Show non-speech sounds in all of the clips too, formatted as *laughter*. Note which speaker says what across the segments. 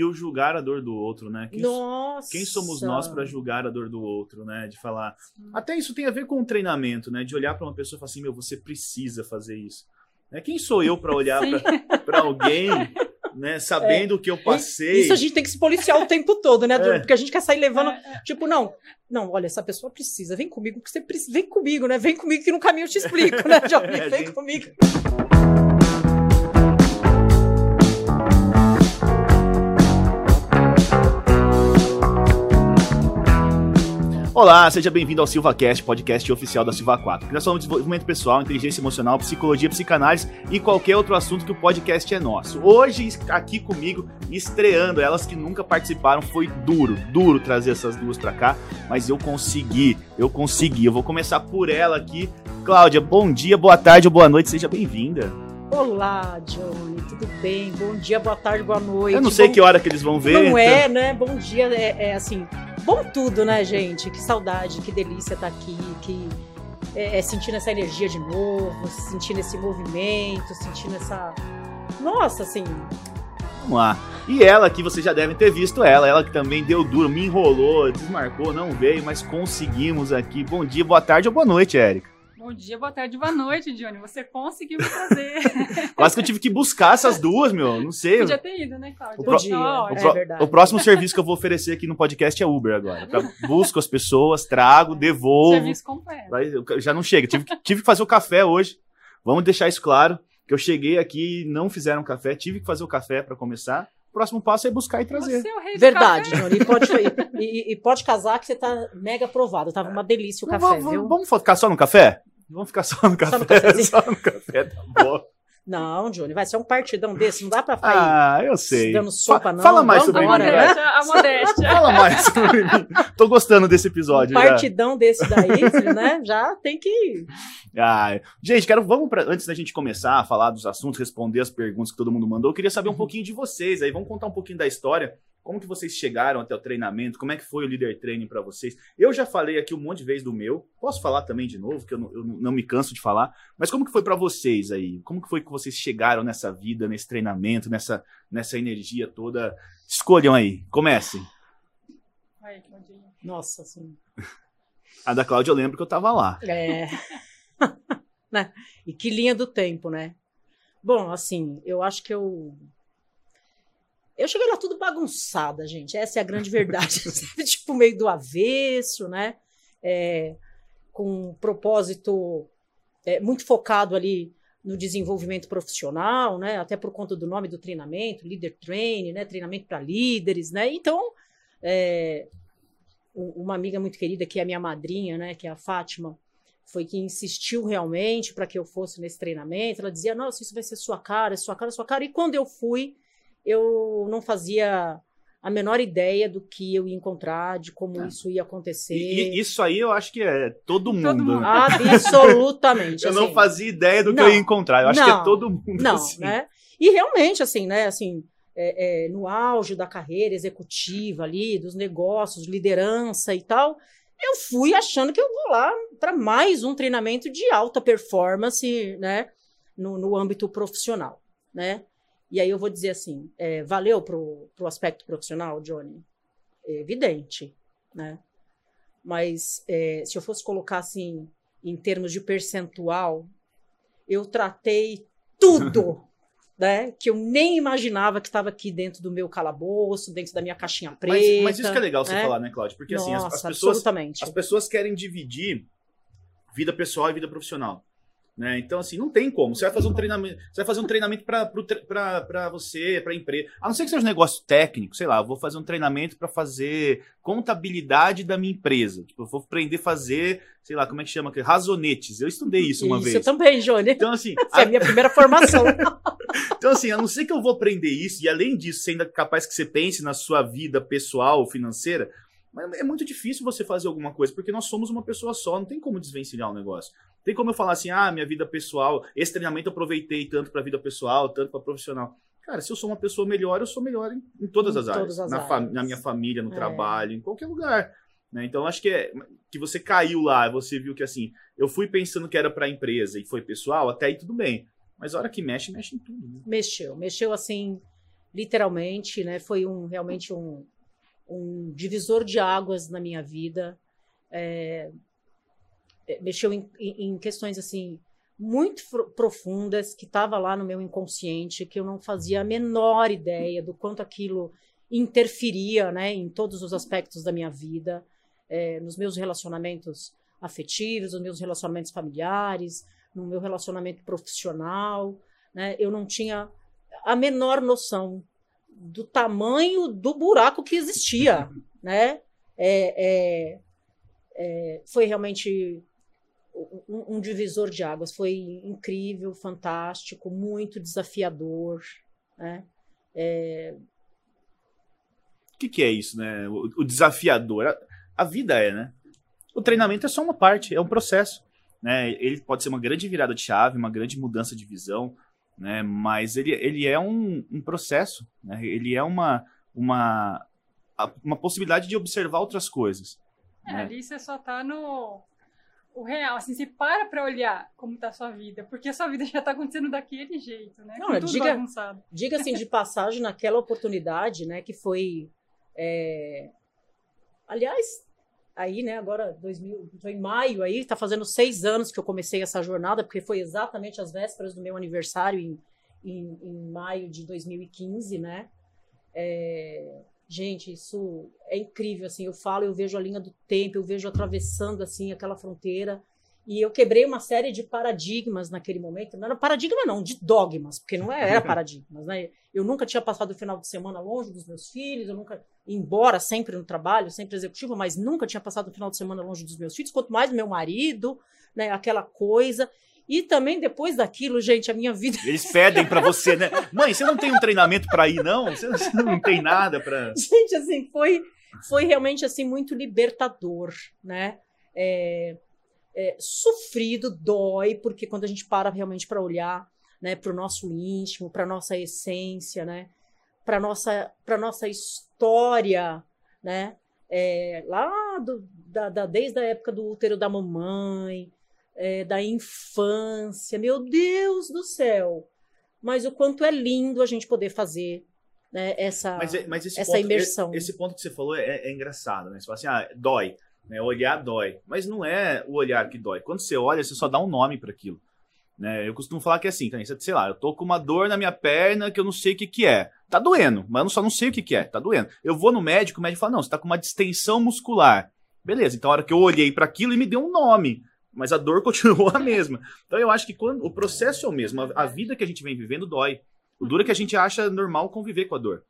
Speaker 1: e o julgar a dor do outro, né? Quem,
Speaker 2: Nossa!
Speaker 1: quem somos nós para julgar a dor do outro, né? De falar. Até isso tem a ver com o treinamento, né? De olhar para uma pessoa e falar assim: meu, você precisa fazer isso. Né? Quem sou eu para olhar para alguém, né? *laughs* Sabendo o que eu passei.
Speaker 2: Isso a gente tem que se policiar o tempo todo, né?
Speaker 1: É.
Speaker 2: Porque a gente quer sair levando.
Speaker 3: É, é.
Speaker 2: Tipo, não, não, olha, essa pessoa precisa, vem comigo, que você precisa, vem comigo, né? Vem comigo que no caminho eu te explico, né, *laughs* Johnny?
Speaker 1: É,
Speaker 2: Vem
Speaker 1: gente.
Speaker 2: comigo.
Speaker 1: Olá, seja bem-vindo ao SilvaCast, podcast oficial da Silva 4. Que nós falamos de desenvolvimento pessoal, inteligência emocional, psicologia, psicanálise e qualquer outro assunto que o podcast é nosso. Hoje, aqui comigo, estreando, elas que nunca participaram, foi duro, duro trazer essas duas pra cá, mas eu consegui, eu consegui. Eu vou começar por ela aqui. Cláudia, bom dia, boa tarde ou boa noite, seja bem-vinda.
Speaker 2: Olá, Johnny, tudo bem? Bom dia, boa tarde, boa noite.
Speaker 1: Eu não sei
Speaker 2: Bom-
Speaker 1: que hora que eles vão ver.
Speaker 2: Não
Speaker 1: então-
Speaker 2: é, né? Bom dia, é, é assim, bom tudo, né, gente? Que saudade, que delícia estar aqui, que é, é sentindo essa energia de novo, sentindo esse movimento, sentindo essa. Nossa, assim,
Speaker 1: Vamos lá. E ela que vocês já devem ter visto ela, ela que também deu duro, me enrolou, desmarcou, não veio, mas conseguimos aqui. Bom dia, boa tarde ou boa noite, Érica.
Speaker 3: Bom dia, boa tarde, boa noite, Johnny. Você conseguiu me trazer. *laughs*
Speaker 1: Quase que eu tive que buscar essas duas, meu. Não sei.
Speaker 3: Podia ter ido, né, Cláudia?
Speaker 1: O pro-
Speaker 2: Podia.
Speaker 1: O,
Speaker 2: É
Speaker 1: pro-
Speaker 2: verdade.
Speaker 1: o próximo serviço que eu vou oferecer aqui no podcast é Uber agora. Pra- busco as pessoas, trago, devolvo.
Speaker 3: Serviço completo.
Speaker 1: Já não chega. Tive, que- tive que fazer o café hoje. Vamos deixar isso claro. Que eu cheguei aqui e não fizeram café. Tive que fazer o café pra começar. O próximo passo é buscar e trazer.
Speaker 3: Você é o rei do
Speaker 2: verdade,
Speaker 3: café.
Speaker 2: Johnny. E pode, e, e- e pode casar que você tá mega aprovado. Tava uma delícia o
Speaker 1: Não,
Speaker 2: café,
Speaker 1: vamos,
Speaker 2: viu?
Speaker 1: vamos ficar só no café? Vamos ficar só no café.
Speaker 2: no cafezinho.
Speaker 1: Só no café, tá bom. *laughs*
Speaker 2: Não, Johnny, vai ser um partidão desse. Não dá pra sair.
Speaker 1: Ah, eu sei.
Speaker 2: dando sopa, não.
Speaker 1: Fala mais sobre
Speaker 3: A
Speaker 1: mim, vai.
Speaker 3: modéstia, a modéstia. *laughs*
Speaker 1: Fala mais sobre mim. Tô gostando desse episódio.
Speaker 2: um
Speaker 1: já.
Speaker 2: partidão desse daí, *laughs* né? Já tem que.
Speaker 1: Ah, gente, quero, vamos pra, antes da gente começar a falar dos assuntos, responder as perguntas que todo mundo mandou, eu queria saber um
Speaker 2: Uhum.
Speaker 1: pouquinho de vocês aí, vamos contar um pouquinho da história, como que vocês chegaram até o treinamento, como é que foi o líder training pra vocês. Eu já falei aqui um monte de vezes do meu, posso falar também de novo, que eu não, eu não me canso de falar, mas como que foi pra vocês aí? Como que foi que vocês chegaram nessa vida, nesse treinamento, nessa, nessa energia toda? Escolham aí, comecem.
Speaker 3: Claudinha.
Speaker 2: Nossa, assim. *laughs*
Speaker 1: A da Cláudia eu lembro que eu tava lá.
Speaker 2: É. *laughs* Né? E que linha do tempo, né? Bom, assim, eu acho que eu. Eu cheguei lá tudo bagunçada, gente. Essa é a grande verdade. *laughs* tipo, meio do avesso, né? É, com um propósito é, muito focado ali no desenvolvimento profissional, né? Até por conta do nome do treinamento, Leader Training, né? Treinamento para líderes, né? Então, é, uma amiga muito querida, que é a minha madrinha, né? Que é a Fátima, foi que insistiu realmente para que eu fosse nesse treinamento. Ela dizia: Nossa, isso vai ser sua cara, sua cara, sua cara. E quando eu fui, eu não fazia a menor ideia do que eu ia encontrar, de como
Speaker 1: Ah.
Speaker 2: isso ia acontecer.
Speaker 1: E, e isso aí eu acho que é todo mundo.
Speaker 3: Todo mundo.
Speaker 2: Absolutamente. *laughs*
Speaker 1: Eu não
Speaker 2: assim.
Speaker 1: fazia ideia do que
Speaker 2: Não.
Speaker 1: eu ia encontrar. Eu acho que é
Speaker 2: Não.
Speaker 1: todo mundo
Speaker 2: Não,
Speaker 1: assim.
Speaker 2: né? E realmente, assim, né? Assim, é, é, no auge da carreira executiva ali, dos negócios, liderança e tal, eu fui achando que eu vou lá para mais um treinamento de alta performance, né? No, no âmbito profissional, né? E aí eu vou dizer assim, é, valeu pro, pro aspecto profissional, Johnny? É evidente, né? Mas é, se eu fosse colocar assim, em termos de percentual, eu tratei tudo, *laughs* né? Que eu nem imaginava que estava aqui dentro do meu calabouço, dentro da minha caixinha preta.
Speaker 1: Mas, mas isso que é legal você
Speaker 2: né?
Speaker 1: falar, né, Cláudio? Porque assim, as,
Speaker 2: Nossa,
Speaker 1: as pessoas, as pessoas querem dividir vida pessoal e vida profissional. Né? Então, assim, não tem como. Você vai fazer um treinamento, você vai fazer um treinamento para você, para a empresa. A não ser que seja um negócio técnico, sei lá, eu vou fazer um treinamento para fazer contabilidade da minha empresa. Tipo, eu vou aprender a fazer, sei lá, como é que chama? razonetes. Eu estudei isso uma
Speaker 2: Isso
Speaker 1: vez.
Speaker 2: também, Johnny.
Speaker 1: Então, assim,
Speaker 2: Essa é a minha primeira formação. *laughs*
Speaker 1: Então, assim, a não ser que eu vou aprender isso, e além disso, sendo capaz que você pense na sua vida pessoal, financeira, mas é muito difícil você fazer alguma coisa, porque nós somos uma pessoa só, não tem como desvencilhar o negócio. Tem como eu falar assim, ah, minha vida pessoal, esse treinamento eu aproveitei tanto pra vida pessoal, tanto pra profissional. Cara, se eu sou uma pessoa melhor, eu sou melhor em, em todas
Speaker 2: Em
Speaker 1: as áreas.
Speaker 2: todas as
Speaker 1: na,
Speaker 2: áreas.
Speaker 1: na minha família, no
Speaker 2: É.
Speaker 1: trabalho, em qualquer lugar. né? Então, acho que é que você caiu lá, você viu que assim, eu fui pensando que era pra empresa e foi pessoal, até aí tudo bem. Mas a hora que mexe, mexe em tudo. Né?
Speaker 2: mexeu, mexeu assim literalmente, né? Foi um realmente um, um divisor de águas na minha vida. É, é mexeu em, em, questões assim muito profundas que estava lá no meu inconsciente que eu não fazia a menor ideia do quanto aquilo interferia, né, em todos os aspectos da minha vida, é, nos meus relacionamentos afetivos, nos meus relacionamentos familiares, no meu relacionamento profissional, né? Eu não tinha a menor noção do tamanho do buraco que existia, *laughs* né? É, é, é, foi realmente um, um, divisor de águas. Foi incrível, fantástico, muito desafiador, né? É...
Speaker 1: O que, que, é isso, né? O, o desafiador. A, a, vida é, né? O treinamento é só uma parte, é um processo. Né? Ele pode ser uma grande virada de chave, uma grande mudança de visão, né? Mas ele, ele é um, um processo, né? Ele é uma, uma, uma possibilidade de observar outras coisas.
Speaker 3: É, né? ali você só tá no o real, assim, você para pra olhar como tá a sua vida, porque a sua vida já tá acontecendo daquele jeito, né?
Speaker 2: Não, diga, bagunçado. diga assim, de passagem, naquela oportunidade, né, que foi, é... aliás, aí, né, agora, 2000, foi em maio aí, tá fazendo seis anos que eu comecei essa jornada, porque foi exatamente as vésperas do meu aniversário, em, em, em maio de 2015, né, é, gente, isso é incrível, assim, eu falo, eu vejo a linha do tempo, eu vejo atravessando, assim, aquela fronteira, e eu quebrei uma série de paradigmas naquele momento. Não era paradigma, não, de dogmas, porque não era *laughs* paradigmas, né? Eu nunca tinha passado o final de semana longe dos meus filhos, eu nunca, embora sempre no trabalho, sempre executivo, mas nunca tinha passado o final de semana longe dos meus filhos, quanto mais meu marido, né? Aquela coisa. E também depois daquilo, gente, a minha vida.
Speaker 1: Eles pedem para você, né? Mãe, você não tem um treinamento para ir, não? Você não tem nada para. *laughs*
Speaker 2: Gente, assim, foi, foi realmente assim muito libertador, né? É, é, sofrido, dói, porque quando a gente para realmente para olhar né, para o nosso íntimo, para nossa essência, né, para nossa para nossa história, né, é, lá do, da, da, desde a época do útero da mamãe, é, da infância, meu Deus do céu! Mas o quanto é lindo a gente poder fazer né, essa, mas, é, mas essa
Speaker 1: ponto,
Speaker 2: imersão.
Speaker 1: Esse ponto que você falou é, é engraçado, né? Você fala assim, ah, dói. Né? Olhar dói. Mas não é o olhar que dói. Quando você olha, você só dá um nome para aquilo. Né? Eu costumo falar que é assim, sei lá, eu tô com uma dor na minha perna que eu não sei o que, que é. Tá doendo, mas eu só não sei o que, que é. Tá doendo. Eu vou no médico, o médico fala: não, você tá com uma distensão muscular. Beleza, então a hora que eu olhei para aquilo, ele me deu um nome. Mas a dor *laughs* continuou a mesma. Então eu acho que quando o processo é o mesmo, a, a vida que a gente vem vivendo dói. O duro é que a gente acha normal conviver com a dor.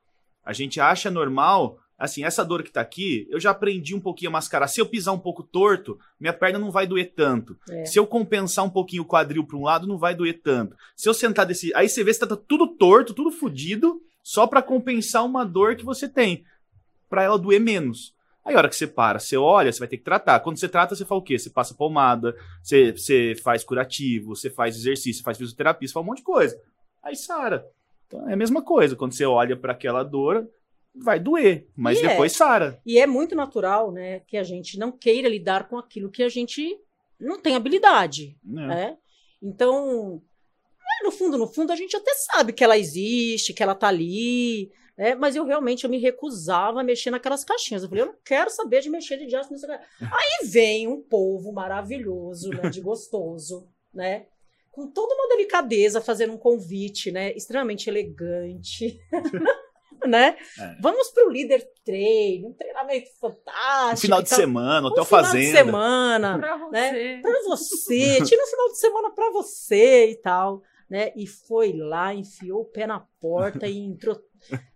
Speaker 1: A gente acha normal assim, essa dor que tá aqui, eu já aprendi um pouquinho a mascarar. Se eu pisar um pouco torto, minha perna não vai doer tanto. É. Se eu compensar um pouquinho o quadril para um lado, não vai doer tanto. Se eu sentar desse. Aí você vê se tá tudo torto, tudo fodido, só para compensar uma dor que você tem. para ela doer menos. Aí a hora que você para, você olha, você vai ter que tratar. Quando você trata, você faz o quê? Você passa pomada, você, você faz curativo, você faz exercício, faz fisioterapia, você faz um monte de coisa. Aí sara. Então é a mesma coisa. Quando você olha para aquela dor, vai doer, mas e é. depois é. sara.
Speaker 2: E é muito natural, né, que a gente não queira lidar com aquilo que a gente não tem habilidade, é. né? Então, é, no fundo, no fundo, a gente até sabe que ela existe, que ela tá ali, né? Mas eu realmente eu me recusava a mexer naquelas caixinhas. Eu falei, eu não quero saber de mexer de diáspora nessa Aí vem um povo maravilhoso, né, de gostoso, né? Com toda uma delicadeza, fazendo um convite, né? Extremamente elegante. *laughs* né? É. Vamos para o líder treino, um treinamento fantástico.
Speaker 1: Um final de semana, hotel um fazenda.
Speaker 2: Final de semana, para né? você. Pra você, tira um final de semana para você e tal, né? E foi lá, enfiou o pé na porta e entrou,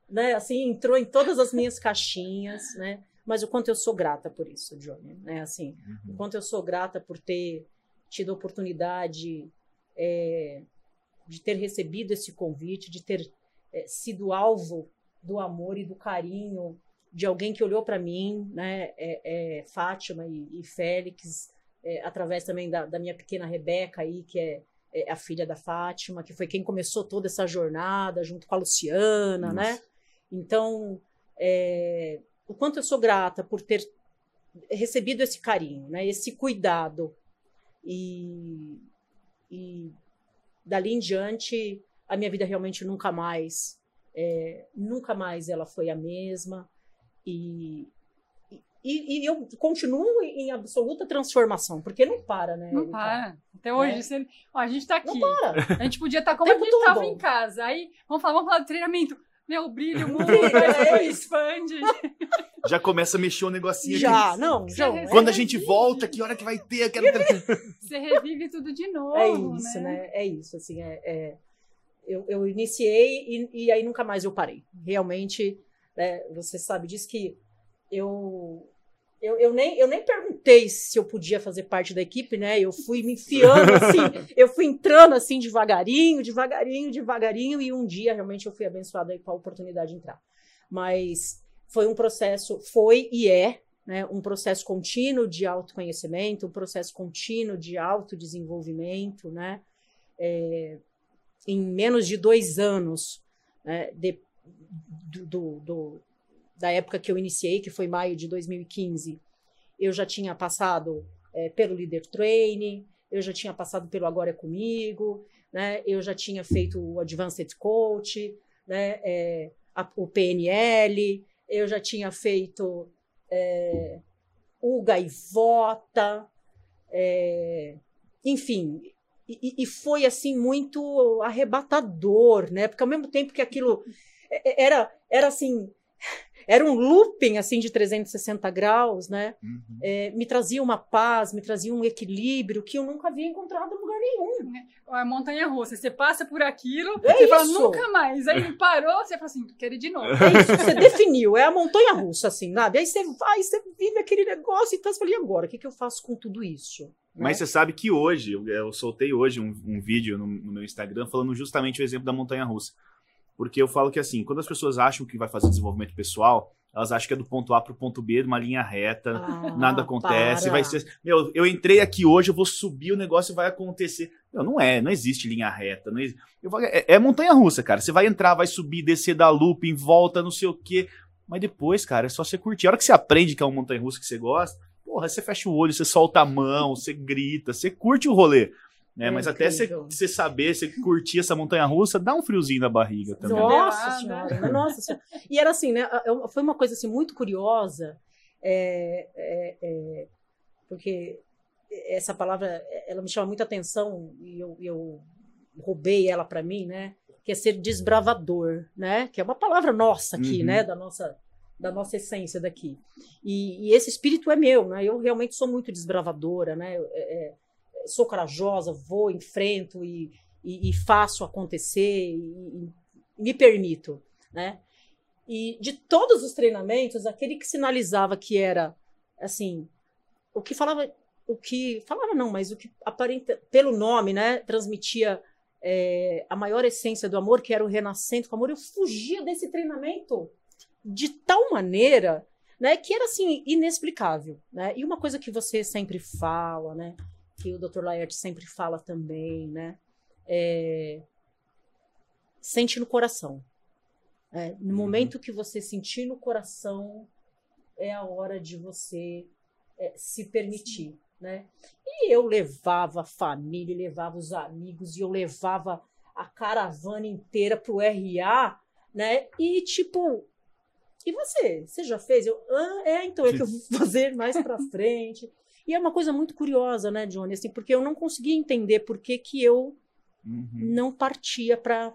Speaker 2: né? Assim, entrou em todas as minhas caixinhas, né? Mas o quanto eu sou grata por isso, Johnny, né? Assim, uhum. o quanto eu sou grata por ter tido a oportunidade é, de ter recebido esse convite, de ter é, sido alvo do amor e do carinho de alguém que olhou para mim, né, é, é, Fátima e, e Félix, é, através também da, da, minha pequena Rebeca aí, que é, é, a filha da Fátima, que foi quem começou toda essa jornada junto com a Luciana? Nossa. né? Então, é, o quanto eu sou grata por ter recebido esse carinho, né, esse cuidado e, e dali em diante a minha vida realmente nunca mais É, nunca mais ela foi a mesma. E, e, e, eu continuo em absoluta transformação, porque não para, né?
Speaker 3: Não para. Até hoje,
Speaker 2: É.
Speaker 3: você- ó, a gente tá aqui.
Speaker 2: Não para.
Speaker 3: A gente podia estar como a gente tava
Speaker 2: todo.
Speaker 3: em casa. Aí, vamos falar, vamos falar do treinamento. Meu, brilho, mundo,
Speaker 2: É
Speaker 3: expande. *laughs*
Speaker 1: Já começa a mexer um negocinho
Speaker 2: Já,
Speaker 1: aqui.
Speaker 2: não, já. É-
Speaker 1: Quando a gente volta, que hora que vai ter? Quero... *laughs*
Speaker 3: Você revive tudo de novo,
Speaker 2: É isso, né? É isso, assim, é, é- eu, eu iniciei e, e aí nunca mais eu parei. Realmente, né, você sabe disso que eu, eu, eu, nem, eu nem perguntei se eu podia fazer parte da equipe, né? Eu fui me enfiando *laughs* assim, eu fui entrando assim devagarinho, devagarinho, devagarinho, e um dia realmente eu fui abençoada aí com a oportunidade de entrar. Mas foi um processo, foi e é, né, um processo contínuo de autoconhecimento, um processo contínuo de autodesenvolvimento, né? É, em menos de dois anos né, de- do, do- da época que eu iniciei, que foi maio de 2015, eu já tinha passado é, pelo Leader Training, eu já tinha passado pelo Agora é Comigo, né? eu já tinha feito o Advanced Coach, né? é, a- o PNL, eu já tinha feito é, o Gaivota, é, enfim, e, e- e foi assim muito arrebatador, né? Porque ao mesmo tempo que aquilo é- é- era era assim, era um looping assim de 360 graus, né?
Speaker 1: Uhum.
Speaker 2: É, me trazia uma paz, me trazia um equilíbrio que eu nunca havia encontrado em lugar nenhum.
Speaker 3: A montanha russa, você passa por aquilo,
Speaker 2: É
Speaker 3: você fala
Speaker 2: isso.
Speaker 3: nunca mais. Aí parou, você fala assim, quero ir de novo.
Speaker 2: É isso, você definiu, é a montanha russa, assim, sabe? Aí você vai, você vive aquele negócio, então você fala, e agora? O que, que eu faço com tudo isso?
Speaker 1: Mas
Speaker 2: Né?
Speaker 1: você sabe que hoje, eu, soltei hoje um, um vídeo no, no meu Instagram falando justamente o exemplo da montanha russa. Porque eu falo que assim, quando as pessoas acham que vai fazer desenvolvimento pessoal, elas acham que é do ponto A pro ponto B, uma linha reta,
Speaker 2: Ah,
Speaker 1: nada acontece,
Speaker 2: para.
Speaker 1: vai ser. Meu, eu entrei aqui hoje, eu vou subir, o negócio vai acontecer. Meu, não é, não existe linha reta. Não exi- eu falo, é, é montanha russa, cara. Você vai entrar, vai subir, descer da looping, volta, não sei o quê. Mas depois, cara, é só você curtir. A hora que você aprende que é uma montanha russa que você gosta, porra, você fecha o olho, você solta a mão, você grita, você curte o rolê. Né?
Speaker 2: É
Speaker 1: Mas até você,
Speaker 2: incrível.
Speaker 1: saber, você curtir essa montanha russa, dá um friozinho na barriga também.
Speaker 2: Nossa senhora, né? nossa senhora. E era assim, né? eu- Foi uma coisa assim muito curiosa, é, é, é, porque essa palavra ela me chama muita atenção e eu, eu roubei ela para mim, né? Que é ser desbravador, né? Que é uma palavra nossa aqui,
Speaker 1: Uhum.
Speaker 2: né? Da nossa da nossa essência daqui. E, e esse espírito é meu, né? Eu realmente sou muito desbravadora, né? Eu, é, é, sou corajosa, vou, enfrento e, e, e faço acontecer e, me permito, né? E de todos os treinamentos, aquele que sinalizava que era assim, o que falava, o que falava não, mas o que aparenta pelo nome, né, transmitia é, a maior essência do amor, que era o renascente com amor, eu fugia desse treinamento de tal maneira, né, que era assim inexplicável, né? E uma coisa que você sempre fala, né, que o Dr. Laerte sempre fala também, né, é, sente no coração. É, no
Speaker 1: Uhum.
Speaker 2: momento que você sentir no coração, é a hora de você é, se permitir, né? E eu levava a família, levava os amigos, e eu levava a caravana inteira pro RA, né? E tipo, e você? Você já fez? Eu, ah, é, então é que eu vou *laughs* fazer mais pra *laughs* frente. E é uma coisa muito curiosa, né, Johnny? Assim, porque eu não conseguia entender por que, que eu
Speaker 1: Uhum.
Speaker 2: não partia para,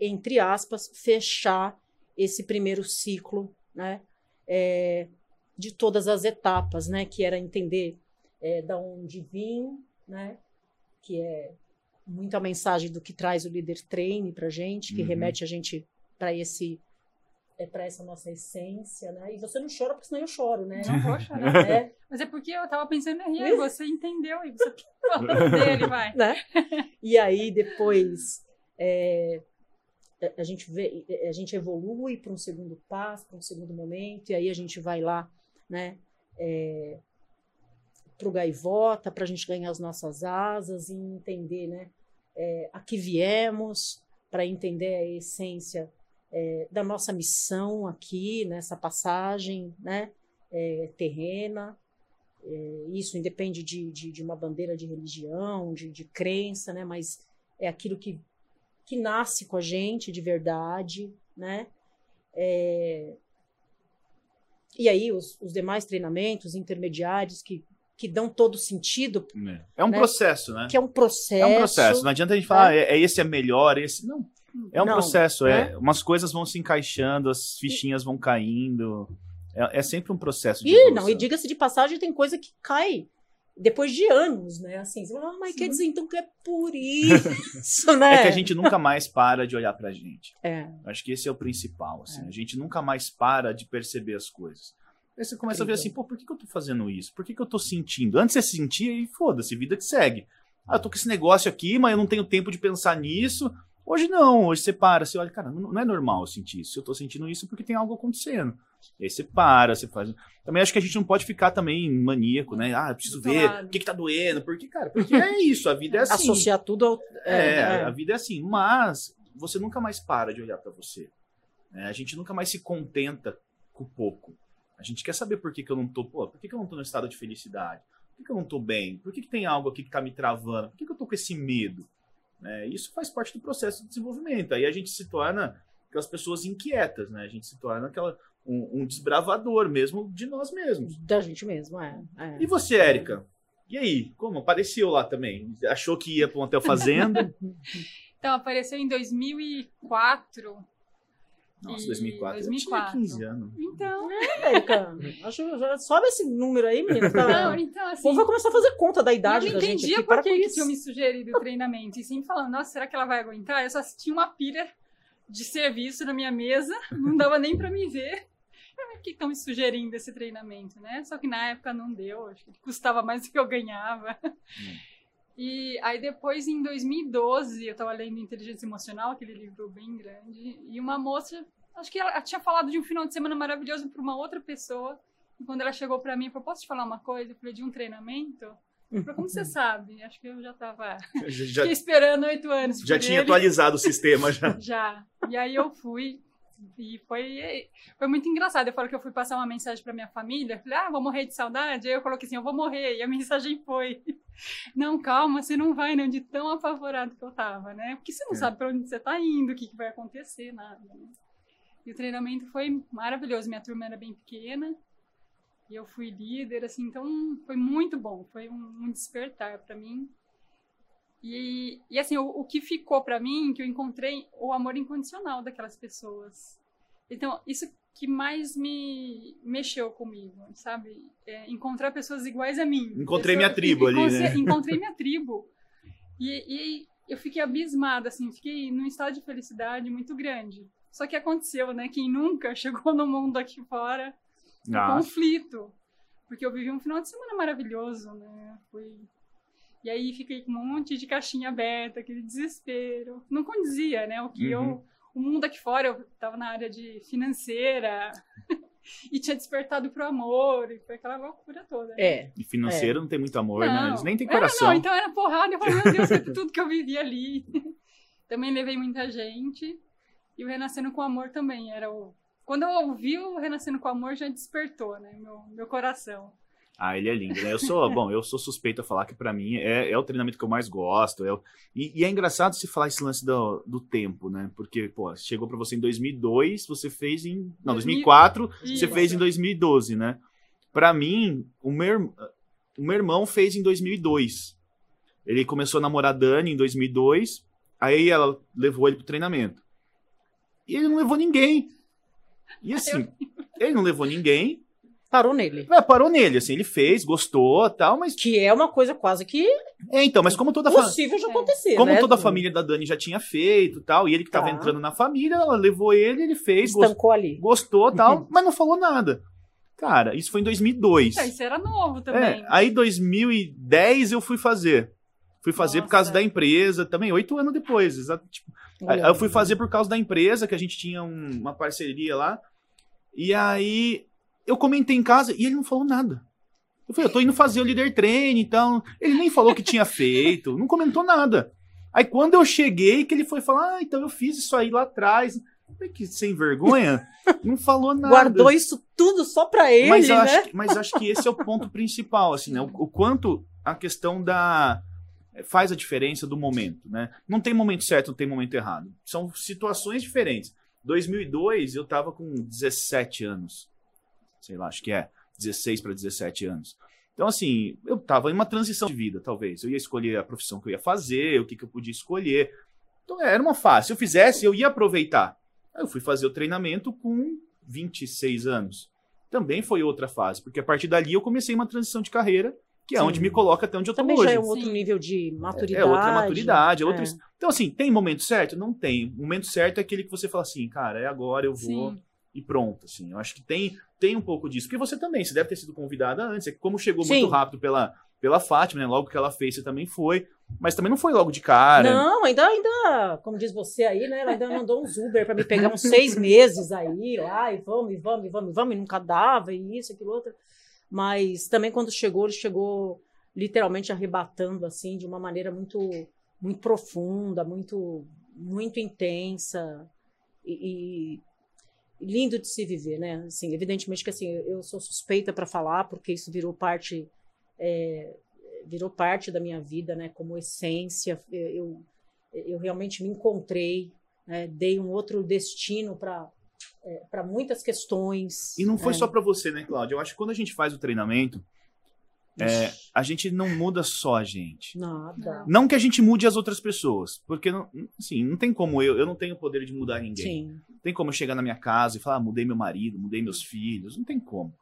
Speaker 2: entre aspas, fechar esse primeiro ciclo, né? é, de todas as etapas, né? Que era entender é, da onde vim, né? Que é muito a mensagem do que traz o líder treine para gente, que
Speaker 1: Uhum.
Speaker 2: remete a gente para esse é para essa nossa essência, né? E você não chora porque senão eu choro, né?
Speaker 3: Não vou chorar. *laughs*
Speaker 2: É,
Speaker 3: Mas é porque eu tava pensando em rir, e você entendeu, e você falando dele, *laughs* vai.
Speaker 2: né? E aí depois é, a gente vê, a gente evolui para um segundo passo, para um segundo momento, e aí a gente vai lá, né? É, para o gaivota, para a gente ganhar as nossas asas e entender, né? É, a que viemos, para entender a essência é, da nossa missão aqui nessa passagem, né? É, terrena. É, isso independe de, de, de uma bandeira de religião, de, de crença, né? Mas é aquilo que que nasce com a gente de verdade, né? É, E aí, os, os demais treinamentos intermediários que, que dão todo sentido,
Speaker 1: É um
Speaker 2: Né?
Speaker 1: processo, né?
Speaker 2: que é um processo.
Speaker 1: É um processo. Não adianta a gente falar, ah, é, é esse é melhor, esse. Não. É um
Speaker 2: Não,
Speaker 1: processo. É,
Speaker 2: né?
Speaker 1: umas coisas vão se encaixando, as fichinhas vão caindo. É, é sempre um processo de
Speaker 2: E não, e diga-se de passagem, tem coisa que cai depois de anos, né? Assim, você fala, ah, mas
Speaker 3: Sim.
Speaker 2: quer dizer então que é por isso, *laughs* né?
Speaker 1: É que a gente nunca mais para de olhar pra gente.
Speaker 2: É,
Speaker 1: Acho que esse é o principal, assim.
Speaker 2: É.
Speaker 1: A gente nunca mais para de perceber as coisas. Aí você começa a ver assim, pô, por que, que eu tô fazendo isso? Por que, que eu tô sentindo? Antes você sentia e foda-se, vida que segue. Ah, eu tô com esse negócio aqui, mas eu não tenho tempo de pensar nisso. Hoje não, hoje você para, você olha, cara, não é normal eu sentir isso. Eu tô sentindo isso porque tem algo acontecendo. E aí você para, você faz. Também acho que a gente não pode ficar também maníaco, né? Ah, eu preciso ver o que, que tá doendo. Porque, cara, porque é isso, a vida é assim.
Speaker 2: associar tudo ao.
Speaker 1: É,
Speaker 2: é.
Speaker 1: a vida é assim, mas você nunca mais para de olhar pra você. né? A gente nunca mais se contenta com pouco. A gente quer saber por que, que eu não tô, pô, por que, que eu não tô no estado de felicidade? Por que, que eu não tô bem? Por que, que tem algo aqui que tá me travando? Por que, que eu tô com esse medo? Né? Isso faz parte do processo de desenvolvimento. Aí a gente se torna aquelas pessoas inquietas, né? A gente se torna aquela, um, um desbravador mesmo de nós mesmos.
Speaker 2: Da gente mesmo, é. é.
Speaker 1: E você, Érica? E aí? Como? Apareceu lá também? Achou que ia pra um hotel fazenda? *laughs*
Speaker 3: Então, apareceu em 2004.
Speaker 1: Nossa,
Speaker 3: E
Speaker 1: 2004.
Speaker 3: 2004.
Speaker 1: Eu tinha 15 anos.
Speaker 3: Então,
Speaker 2: Érica, *laughs* acho, já sobe esse número aí, menino. Tá...
Speaker 3: não, então
Speaker 2: O
Speaker 3: assim.
Speaker 2: povo vai começar a fazer conta da
Speaker 3: Eu
Speaker 2: idade
Speaker 3: não
Speaker 2: da gente
Speaker 3: entendia
Speaker 2: aqui.
Speaker 3: por
Speaker 2: Para
Speaker 3: que, tinham me sugerido o treinamento. E sempre falando, nossa, será que ela vai aguentar? Eu só tinha uma pilha de serviço na minha mesa, não dava nem pra me ver. Eu, Por que estão me sugerindo esse treinamento, né? Só que na época não deu, acho que custava mais do que eu ganhava. E aí depois, em 2012, eu tava lendo Inteligência Emocional, aquele livro bem grande, e uma moça, acho que ela, tinha falado de um final de semana maravilhoso para uma outra pessoa, e quando ela chegou para mim, falou, posso te falar uma coisa? Eu falei, de um treinamento? Eu falei, como você *laughs* sabe? Acho que eu já tava...
Speaker 1: Já,
Speaker 3: Fiquei esperando oito anos
Speaker 1: já tinha
Speaker 3: ele.
Speaker 1: atualizado o sistema já. *laughs*
Speaker 3: Já. E aí eu fui. E foi, foi muito engraçado. Eu falo que eu fui passar uma mensagem pra minha família. Falei, ah, vou morrer de saudade. Aí eu coloquei assim, eu vou morrer. E a *laughs* mensagem foi: Não, calma, você não vai, não, de tão apavorado que eu tava, né? Porque você não
Speaker 1: É.
Speaker 3: sabe pra onde você tá indo, o que, que vai acontecer, nada. Né? E o treinamento foi maravilhoso. Minha turma era bem pequena. E eu fui líder, assim, então foi muito bom. Foi um, despertar pra mim. E, e assim, o, o que ficou pra mim, que eu encontrei o amor incondicional daquelas pessoas. Então, isso que mais me mexeu comigo, sabe? É, encontrar pessoas iguais a mim.
Speaker 1: Encontrei minha tribo ali, né?
Speaker 3: Encontrei minha *laughs* tribo. E, e eu fiquei abismada, assim, fiquei num estado de felicidade muito grande. Só que aconteceu, né? Quem nunca *laughs* chegou no mundo aqui fora um conflito. Porque eu vivi um final de semana maravilhoso, né? Fui... E aí fiquei com um monte de caixinha aberta, aquele desespero. Não condizia, né? O que
Speaker 1: Uhum.
Speaker 3: eu. O mundo aqui fora, eu tava na área de financeira *laughs* e tinha despertado pro amor, e foi aquela loucura toda. né?
Speaker 2: É.
Speaker 1: e financeiro não tem muito amor, né? Eles nem têm
Speaker 3: É,
Speaker 1: coração.
Speaker 3: não, então era porrada. Eu falei, meu Deus, *laughs* tudo que eu vivi ali. Também levei muita gente. E o Renascendo com Amor também era o. Quando eu ouvi o Renascendo com Amor, já despertou, né? Meu, meu coração.
Speaker 1: Ah, ele é lindo, né? Eu sou, *laughs* bom, eu sou suspeito a falar que pra mim é, é o treinamento que eu mais gosto. É o- e, e é engraçado se falar esse lance do, do tempo, né? Porque, pô, chegou pra você em 2002, você fez em. Não, 2004, você fez em 2012, né? Pra mim, o meu, o meu irmão fez em 2002. Ele começou a namorar a Dani em 2002, aí ela levou ele pro treinamento. E ele não levou ninguém. E assim, ele não levou ninguém.
Speaker 2: Parou nele.
Speaker 1: É, parou nele, assim, ele fez, gostou tal, mas.
Speaker 2: Que é uma coisa quase que
Speaker 1: É, então, mas como toda,
Speaker 2: possível
Speaker 3: É.
Speaker 2: acontecer,
Speaker 1: como
Speaker 2: né?
Speaker 1: toda a família da Dani já tinha feito tal, e ele que tava
Speaker 2: Tá.
Speaker 1: entrando na família, ela levou ele, ele fez,
Speaker 2: Estancou ali.
Speaker 1: gostou tal, mas não falou nada. Cara, isso foi em 2002.
Speaker 3: Ah, isso era novo
Speaker 1: É,
Speaker 3: também.
Speaker 1: aí 2010 eu fui fazer. Fui fazer por causa
Speaker 3: Nossa.
Speaker 1: da empresa, também oito anos depois. exato, tipo, Aí eu fui fazer por causa da empresa, que a gente tinha um- uma parceria lá. E aí eu comentei em casa e ele não falou nada. Eu falei, eu tô indo fazer o líder treino, então. Ele nem falou que tinha feito, não comentou nada. Aí quando eu cheguei, que ele foi falar, ah, então eu fiz isso aí lá atrás. Falei, que sem vergonha, *laughs* não falou nada.
Speaker 2: Guardou isso tudo só pra ele,
Speaker 1: mas,
Speaker 2: né?
Speaker 1: acho, que- mas acho que esse é o ponto principal, assim, né? O, o quanto a questão da. Faz a diferença do momento, né? Não tem momento certo, não tem momento errado. São situações diferentes. 2002 eu tava com 17 anos. Sei lá, acho que é 16 para 17 anos. Então, assim, eu tava em uma transição de vida, talvez. Eu ia escolher a profissão que eu ia fazer, o que, que eu podia escolher. Então, era uma fase. Se eu fizesse, eu ia aproveitar. Eu fui fazer o treinamento com 26 anos. Também foi outra fase, porque a partir dali eu comecei uma transição de carreira que é Sim. onde me coloca até onde eu tô
Speaker 2: Também
Speaker 1: hoje.
Speaker 2: já é um outro Sim. nível de maturidade.
Speaker 1: É outra maturidade. É outra... É. Então, assim, tem momento certo? Não tem. O momento certo é aquele que você fala assim, cara, é agora, eu vou Sim. e pronto. Assim. Eu acho que tem, tem um pouco disso. Porque você também, você deve ter sido convidada antes. É como chegou muito rápido pela, pela Fátima, né? Logo que ela fez, você também foi. Mas também não foi logo de cara.
Speaker 2: Não, ainda, ainda, como diz você aí, né? Ela ainda mandou uns Uber para me pegar uns seis meses aí, lá, e vamos, e vamos, e vamos, e vamos, e nunca dava, e isso, aquilo, outro. Mas também quando chegou, ele chegou literalmente arrebatando assim de uma maneira muito muito profunda, muito muito intensa e, e lindo de se viver, né? Assim, evidentemente que assim eu sou suspeita para falar porque isso virou parte é, virou parte da minha vida, né? Como essência, eu eu realmente me encontrei, né? dei um outro destino para é, para muitas questões.
Speaker 1: E não foi é. só para você, né, Cláudia? Eu acho que quando a gente faz o treinamento é, a gente não muda só a gente.
Speaker 2: Nada.
Speaker 1: Não que a gente mude as outras pessoas, porque não, assim, não tem como eu, eu não tenho o poder de mudar ninguém. Sim. Tem como eu chegar na minha casa e falar, ah, mudei meu marido, mudei meus filhos, não tem como.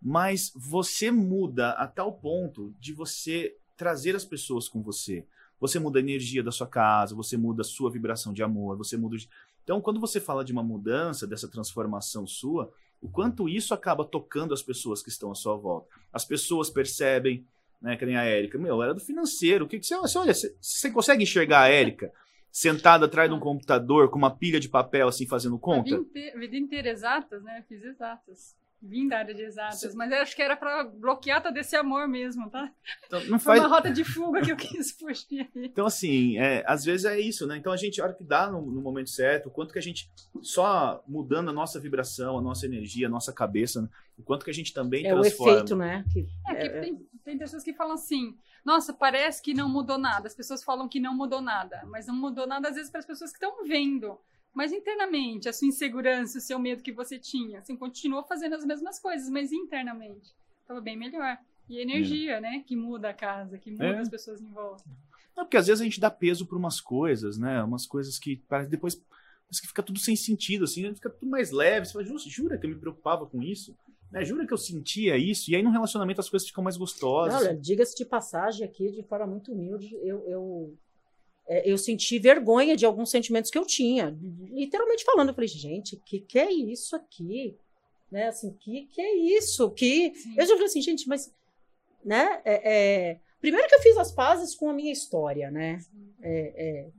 Speaker 1: Mas você muda a tal ponto de você trazer as pessoas com você. Você muda a energia da sua casa, você muda a sua vibração de amor, você muda. Então, quando você fala de uma mudança, dessa transformação sua, o quanto isso acaba tocando as pessoas que estão à sua volta. As pessoas percebem, né, que nem a Érica, meu, era do financeiro. O que, que você, você olha, você, você consegue enxergar a Érica sentada atrás de um computador com uma pilha de papel assim fazendo conta?
Speaker 3: A vida inteira exatas, né? Fiz exatas. Vim da área de exatas, mas eu acho que era para bloquear todo esse amor mesmo, tá? Então, não faz... Foi uma rota de fuga que eu *laughs* quis fugir.
Speaker 1: Então, assim, é, às vezes é isso, né? Então a gente, a hora que dá no, no, momento certo, o quanto que a gente, só mudando a nossa vibração, a nossa energia, a nossa cabeça, o quanto que a gente também
Speaker 2: é
Speaker 1: transforma.
Speaker 2: É o efeito, né?
Speaker 3: Que, é, é, é, tem, tem pessoas que falam assim, nossa, parece que não mudou nada. As pessoas falam que não mudou nada, mas não mudou nada às vezes para as pessoas que estão vendo. Mas internamente, a sua insegurança, o seu medo que você tinha, assim, continuou fazendo as mesmas coisas, mas internamente estava bem melhor. E a energia, é. né, que muda a casa, que muda é. as pessoas em volta.
Speaker 1: Não, porque às vezes a gente dá peso para umas coisas, né? Umas coisas que parece depois parece que fica tudo sem sentido, assim, fica tudo mais leve. Você fala, jura que eu me preocupava com isso? Né? Jura que eu sentia isso? E aí no relacionamento as coisas ficam mais gostosas.
Speaker 2: Olha, diga-se de passagem aqui, de forma muito humilde, eu, eu eu senti vergonha de alguns sentimentos que eu tinha. Literalmente falando, eu falei, gente, o que, que é isso aqui? Né? Assim, que que é isso? Que... Eu já falei assim, gente, mas... Né? É, é... Primeiro que eu fiz as pazes com a minha história, né? É, é,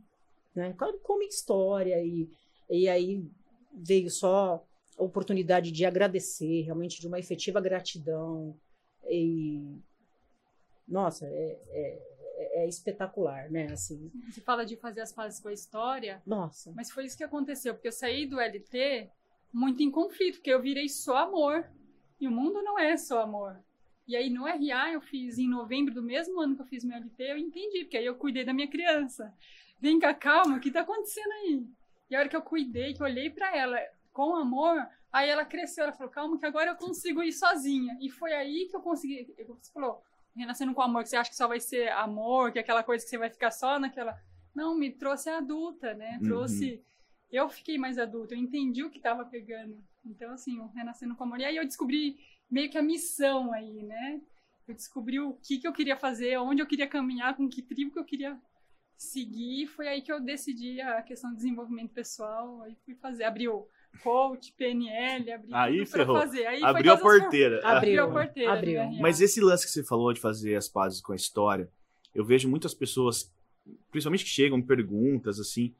Speaker 2: né? Com a minha história. E, e aí veio só a oportunidade de agradecer, realmente de uma efetiva gratidão. E... Nossa, é, é é, espetacular, né? Assim.
Speaker 3: Você fala de fazer as pazes com a história.
Speaker 2: Nossa.
Speaker 3: Mas foi isso que aconteceu, porque eu saí do LT muito em conflito, porque eu virei só amor. E o mundo não é só amor. E aí no RA eu fiz em novembro do mesmo ano que eu fiz meu LT, eu entendi, porque aí eu cuidei da minha criança. Vem cá, calma, o que tá acontecendo aí? E a hora que eu cuidei, que eu olhei para ela com amor, aí ela cresceu, ela falou, calma, que agora eu consigo ir sozinha. E foi aí que eu consegui. Você falou, renascendo com amor, que você acha que só vai ser amor, que é aquela coisa que você vai ficar só naquela. Não, me trouxe adulta, né? Uhum. Trouxe. Uhum. Eu fiquei mais adulta, eu entendi o que estava pegando. Então, assim, o renascendo com amor. E aí eu descobri meio que a missão aí, né? Eu descobri o que, que eu queria fazer, onde eu queria caminhar, com que tribo que eu queria seguir. Foi aí que eu decidi a questão do desenvolvimento pessoal. Aí fui fazer, abriu coach, PNL, abrir
Speaker 1: aí
Speaker 3: tudo ferrou. fazer.
Speaker 1: Aí abriu a porteira.
Speaker 3: Abriu a porteira.
Speaker 2: Abriu.
Speaker 1: Mas esse lance que você falou de fazer as pazes com a história, eu vejo muitas pessoas, principalmente que chegam perguntas assim,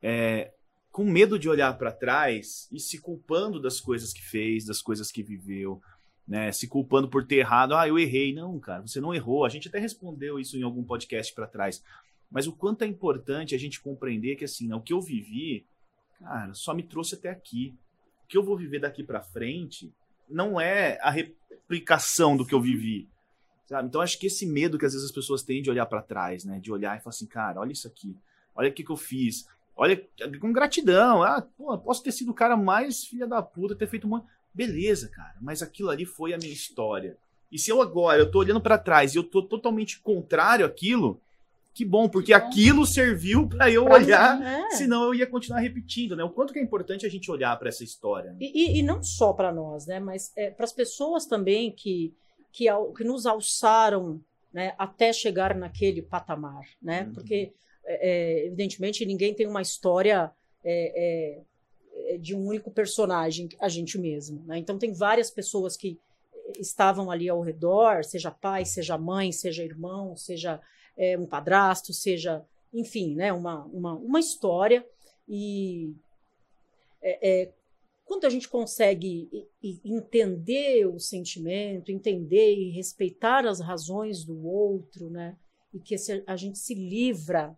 Speaker 1: é, com medo de olhar para trás e se culpando das coisas que fez, das coisas que viveu, né? Se culpando por ter errado. Ah, eu errei. Não, cara, você não errou. A gente até respondeu isso em algum podcast para trás. Mas o quanto é importante a gente compreender que assim, o que eu vivi cara, só me trouxe até aqui. O que eu vou viver daqui para frente não é a replicação do que eu vivi. Sabe? Então acho que esse medo que às vezes as pessoas têm de olhar para trás, né? De olhar e falar assim, cara, olha isso aqui, olha o que, que eu fiz, olha com gratidão, ah, pô, posso ter sido o cara mais filha da puta, ter feito uma. Beleza, cara, mas aquilo ali foi a minha história. E se eu agora, eu tô olhando para trás e eu tô totalmente contrário àquilo, que bom, porque
Speaker 3: Que bom.
Speaker 1: aquilo serviu *laughs* para eu
Speaker 2: Pra
Speaker 1: olhar,
Speaker 2: mim, é.
Speaker 1: senão eu ia continuar repetindo, né? O quanto que é importante a gente olhar para essa história. Né?
Speaker 2: E, e- e não só para nós, né? Mas para as pessoas também que, que, que nos alçaram né, até chegar naquele patamar, né?
Speaker 1: Uhum.
Speaker 2: Porque, é, é, evidentemente, ninguém tem uma história é, é, é, de um único personagem, a gente mesmo. Né? Então, tem várias pessoas que estavam ali ao redor, seja pai, seja mãe, seja irmão, seja é, um padrasto, seja, enfim, né, uma, uma, uma história. E é, é, quando a gente consegue entender o sentimento, entender e respeitar as razões do outro, né, e que a gente se livra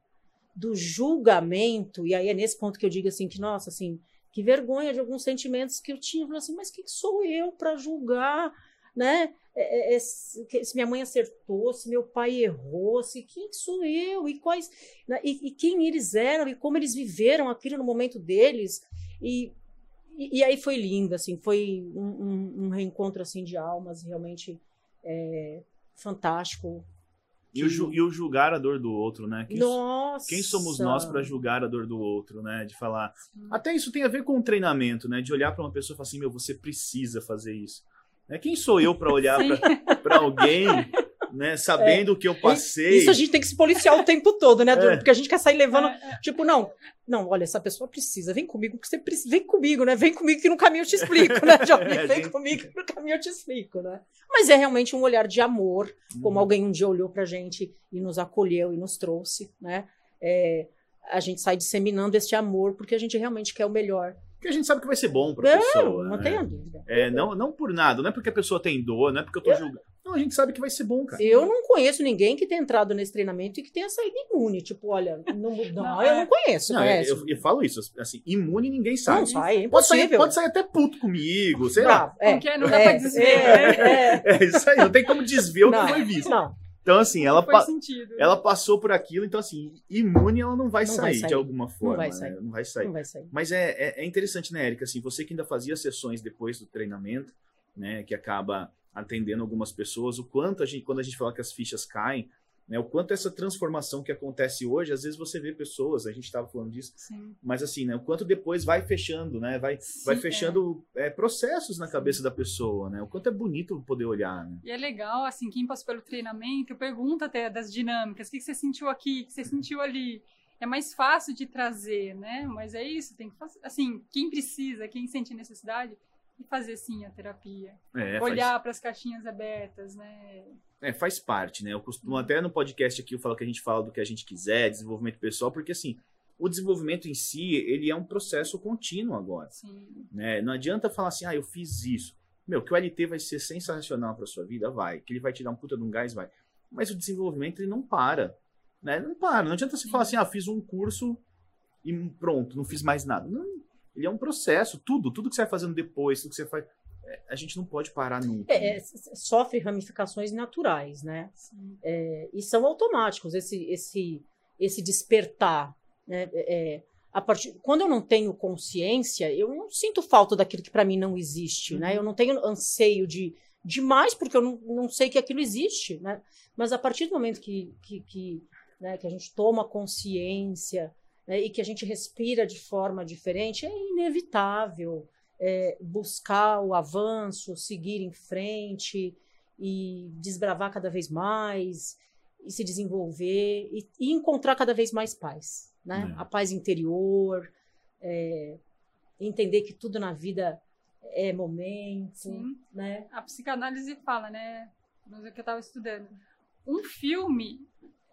Speaker 2: do julgamento, e aí é nesse ponto que eu digo assim que nossa, assim, que vergonha de alguns sentimentos que eu tinha, assim, mas quem sou eu para julgar, né? É, é, é, se minha mãe acertou, se meu pai errou, se quem que sou eu e quais né, e, e quem eles eram e como eles viveram aquilo no momento deles e, e, e aí foi lindo assim, foi um, um- um reencontro assim de almas realmente é, fantástico.
Speaker 1: E, o ju- e o julgar a dor do outro, né? Quem,
Speaker 2: Nossa.
Speaker 1: quem somos nós para julgar a dor do outro, né? De falar. Até isso tem a ver com o treinamento, né? De olhar para uma pessoa e falar assim, meu, você precisa fazer isso. Né? Quem sou eu para olhar para *laughs* alguém, né? Sabendo o que eu passei.
Speaker 2: Isso a gente tem que se policiar o tempo todo, né?
Speaker 1: É.
Speaker 2: Porque a gente quer sair levando
Speaker 3: É, é.
Speaker 2: Tipo, não, não, olha, essa pessoa precisa, vem comigo, porque você precisa, vem comigo, né? Vem comigo que no caminho eu te explico, né, *laughs* Johnny?
Speaker 1: É,
Speaker 2: Vem
Speaker 1: gente.
Speaker 2: comigo que no caminho eu te explico, né? Mas é realmente um olhar de amor, como
Speaker 1: Uhum.
Speaker 2: alguém um dia olhou pra gente e nos acolheu e nos trouxe, né? É, a gente sai disseminando este amor porque a gente realmente quer o melhor.
Speaker 1: Porque a gente sabe que vai ser bom pra
Speaker 2: Não,
Speaker 1: pessoa.
Speaker 2: não
Speaker 1: né?
Speaker 2: tenha dúvida.
Speaker 1: É, não, não por nada, não é porque a pessoa tem dor, não é porque eu tô julgando. Não, a gente sabe que vai ser bom, cara.
Speaker 2: Eu não conheço ninguém que tenha entrado nesse treinamento e que tenha saído imune. Tipo, olha, não, *laughs* não,
Speaker 3: Não,
Speaker 2: eu
Speaker 3: é.
Speaker 2: não conheço.
Speaker 1: Não,
Speaker 2: conhece?
Speaker 1: eu, eu falo isso, assim, imune ninguém sai.
Speaker 2: Não sai, é
Speaker 1: Pode sair, pode sair até puto comigo, sei lá.
Speaker 2: É,
Speaker 3: Como que é? Não dá
Speaker 2: é,
Speaker 3: pra desver,
Speaker 2: é,
Speaker 3: né?
Speaker 2: é. *laughs*
Speaker 1: É isso aí, não tem como desver o que foi visto.
Speaker 2: Não,
Speaker 1: Então, assim, ela,
Speaker 3: Não
Speaker 1: pa-
Speaker 3: sentido.
Speaker 1: ela passou por aquilo, então, assim, imune ela não vai,
Speaker 2: Não
Speaker 1: sair,
Speaker 2: vai sair.
Speaker 1: de alguma forma.
Speaker 2: vai
Speaker 1: né?
Speaker 2: sair.
Speaker 1: Não vai sair.
Speaker 2: não vai sair.
Speaker 1: Mas é, é, é interessante, né, Erika? Assim, você que ainda fazia sessões depois do treinamento, né, que acaba atendendo algumas pessoas, o quanto a gente, quando a gente fala que as fichas caem, né, o quanto essa transformação que acontece hoje, às vezes você vê pessoas, a gente estava falando disso,
Speaker 3: Sim.
Speaker 1: mas assim, né, o quanto depois vai fechando, né, vai,
Speaker 3: Sim,
Speaker 1: vai
Speaker 3: é.
Speaker 1: fechando é, processos na cabeça da pessoa, né, o quanto é bonito poder olhar, né.
Speaker 3: E é legal, assim, quem passou pelo treinamento pergunta até das dinâmicas, o que que você sentiu aqui, o que você sentiu ali. É mais fácil de trazer, né? Mas é isso, tem que fazer. Assim, quem precisa, quem sente necessidade, e fazer sim a terapia.
Speaker 1: É, faz-
Speaker 3: Olhar para as caixinhas abertas, né?
Speaker 1: É, faz parte, né? Eu costumo até no podcast aqui eu falo que a gente fala do que a gente quiser, desenvolvimento pessoal, porque assim, o desenvolvimento em si, ele é um processo contínuo agora,
Speaker 3: Assim,
Speaker 1: né? Não adianta falar assim, ah, eu fiz isso. Meu, que o LT vai ser sensacional para sua vida, vai. Que ele vai te dar um puta de um gás, vai. Mas o desenvolvimento, ele não para, né? Não para. Não adianta você
Speaker 3: Sim.
Speaker 1: falar assim, ah, fiz um curso e pronto, não fiz mais nada. Não, ele é um processo, tudo, tudo que você vai fazendo depois, tudo que você faz, é, a gente não pode parar nunca.
Speaker 2: É,
Speaker 1: né?
Speaker 2: é, sofre ramificações naturais, né? É, e são automáticos esse esse esse despertar, né? É, a partir quando eu não tenho consciência, eu não sinto falta daquilo que para mim não existe, né?
Speaker 1: Uhum.
Speaker 2: Eu não tenho anseio de demais porque eu não, não sei que aquilo existe, né? Mas a partir do momento que que, que, né, que a gente toma consciência né, e que a gente respira de forma diferente, é inevitável é, buscar o avanço, seguir em frente e desbravar cada vez mais e se desenvolver e, e encontrar cada vez mais paz, né?
Speaker 1: É.
Speaker 2: A paz interior, é, entender que tudo na vida é momento,
Speaker 3: Sim.
Speaker 2: né?
Speaker 3: a psicanálise fala, né? No que eu estava estudando. Um filme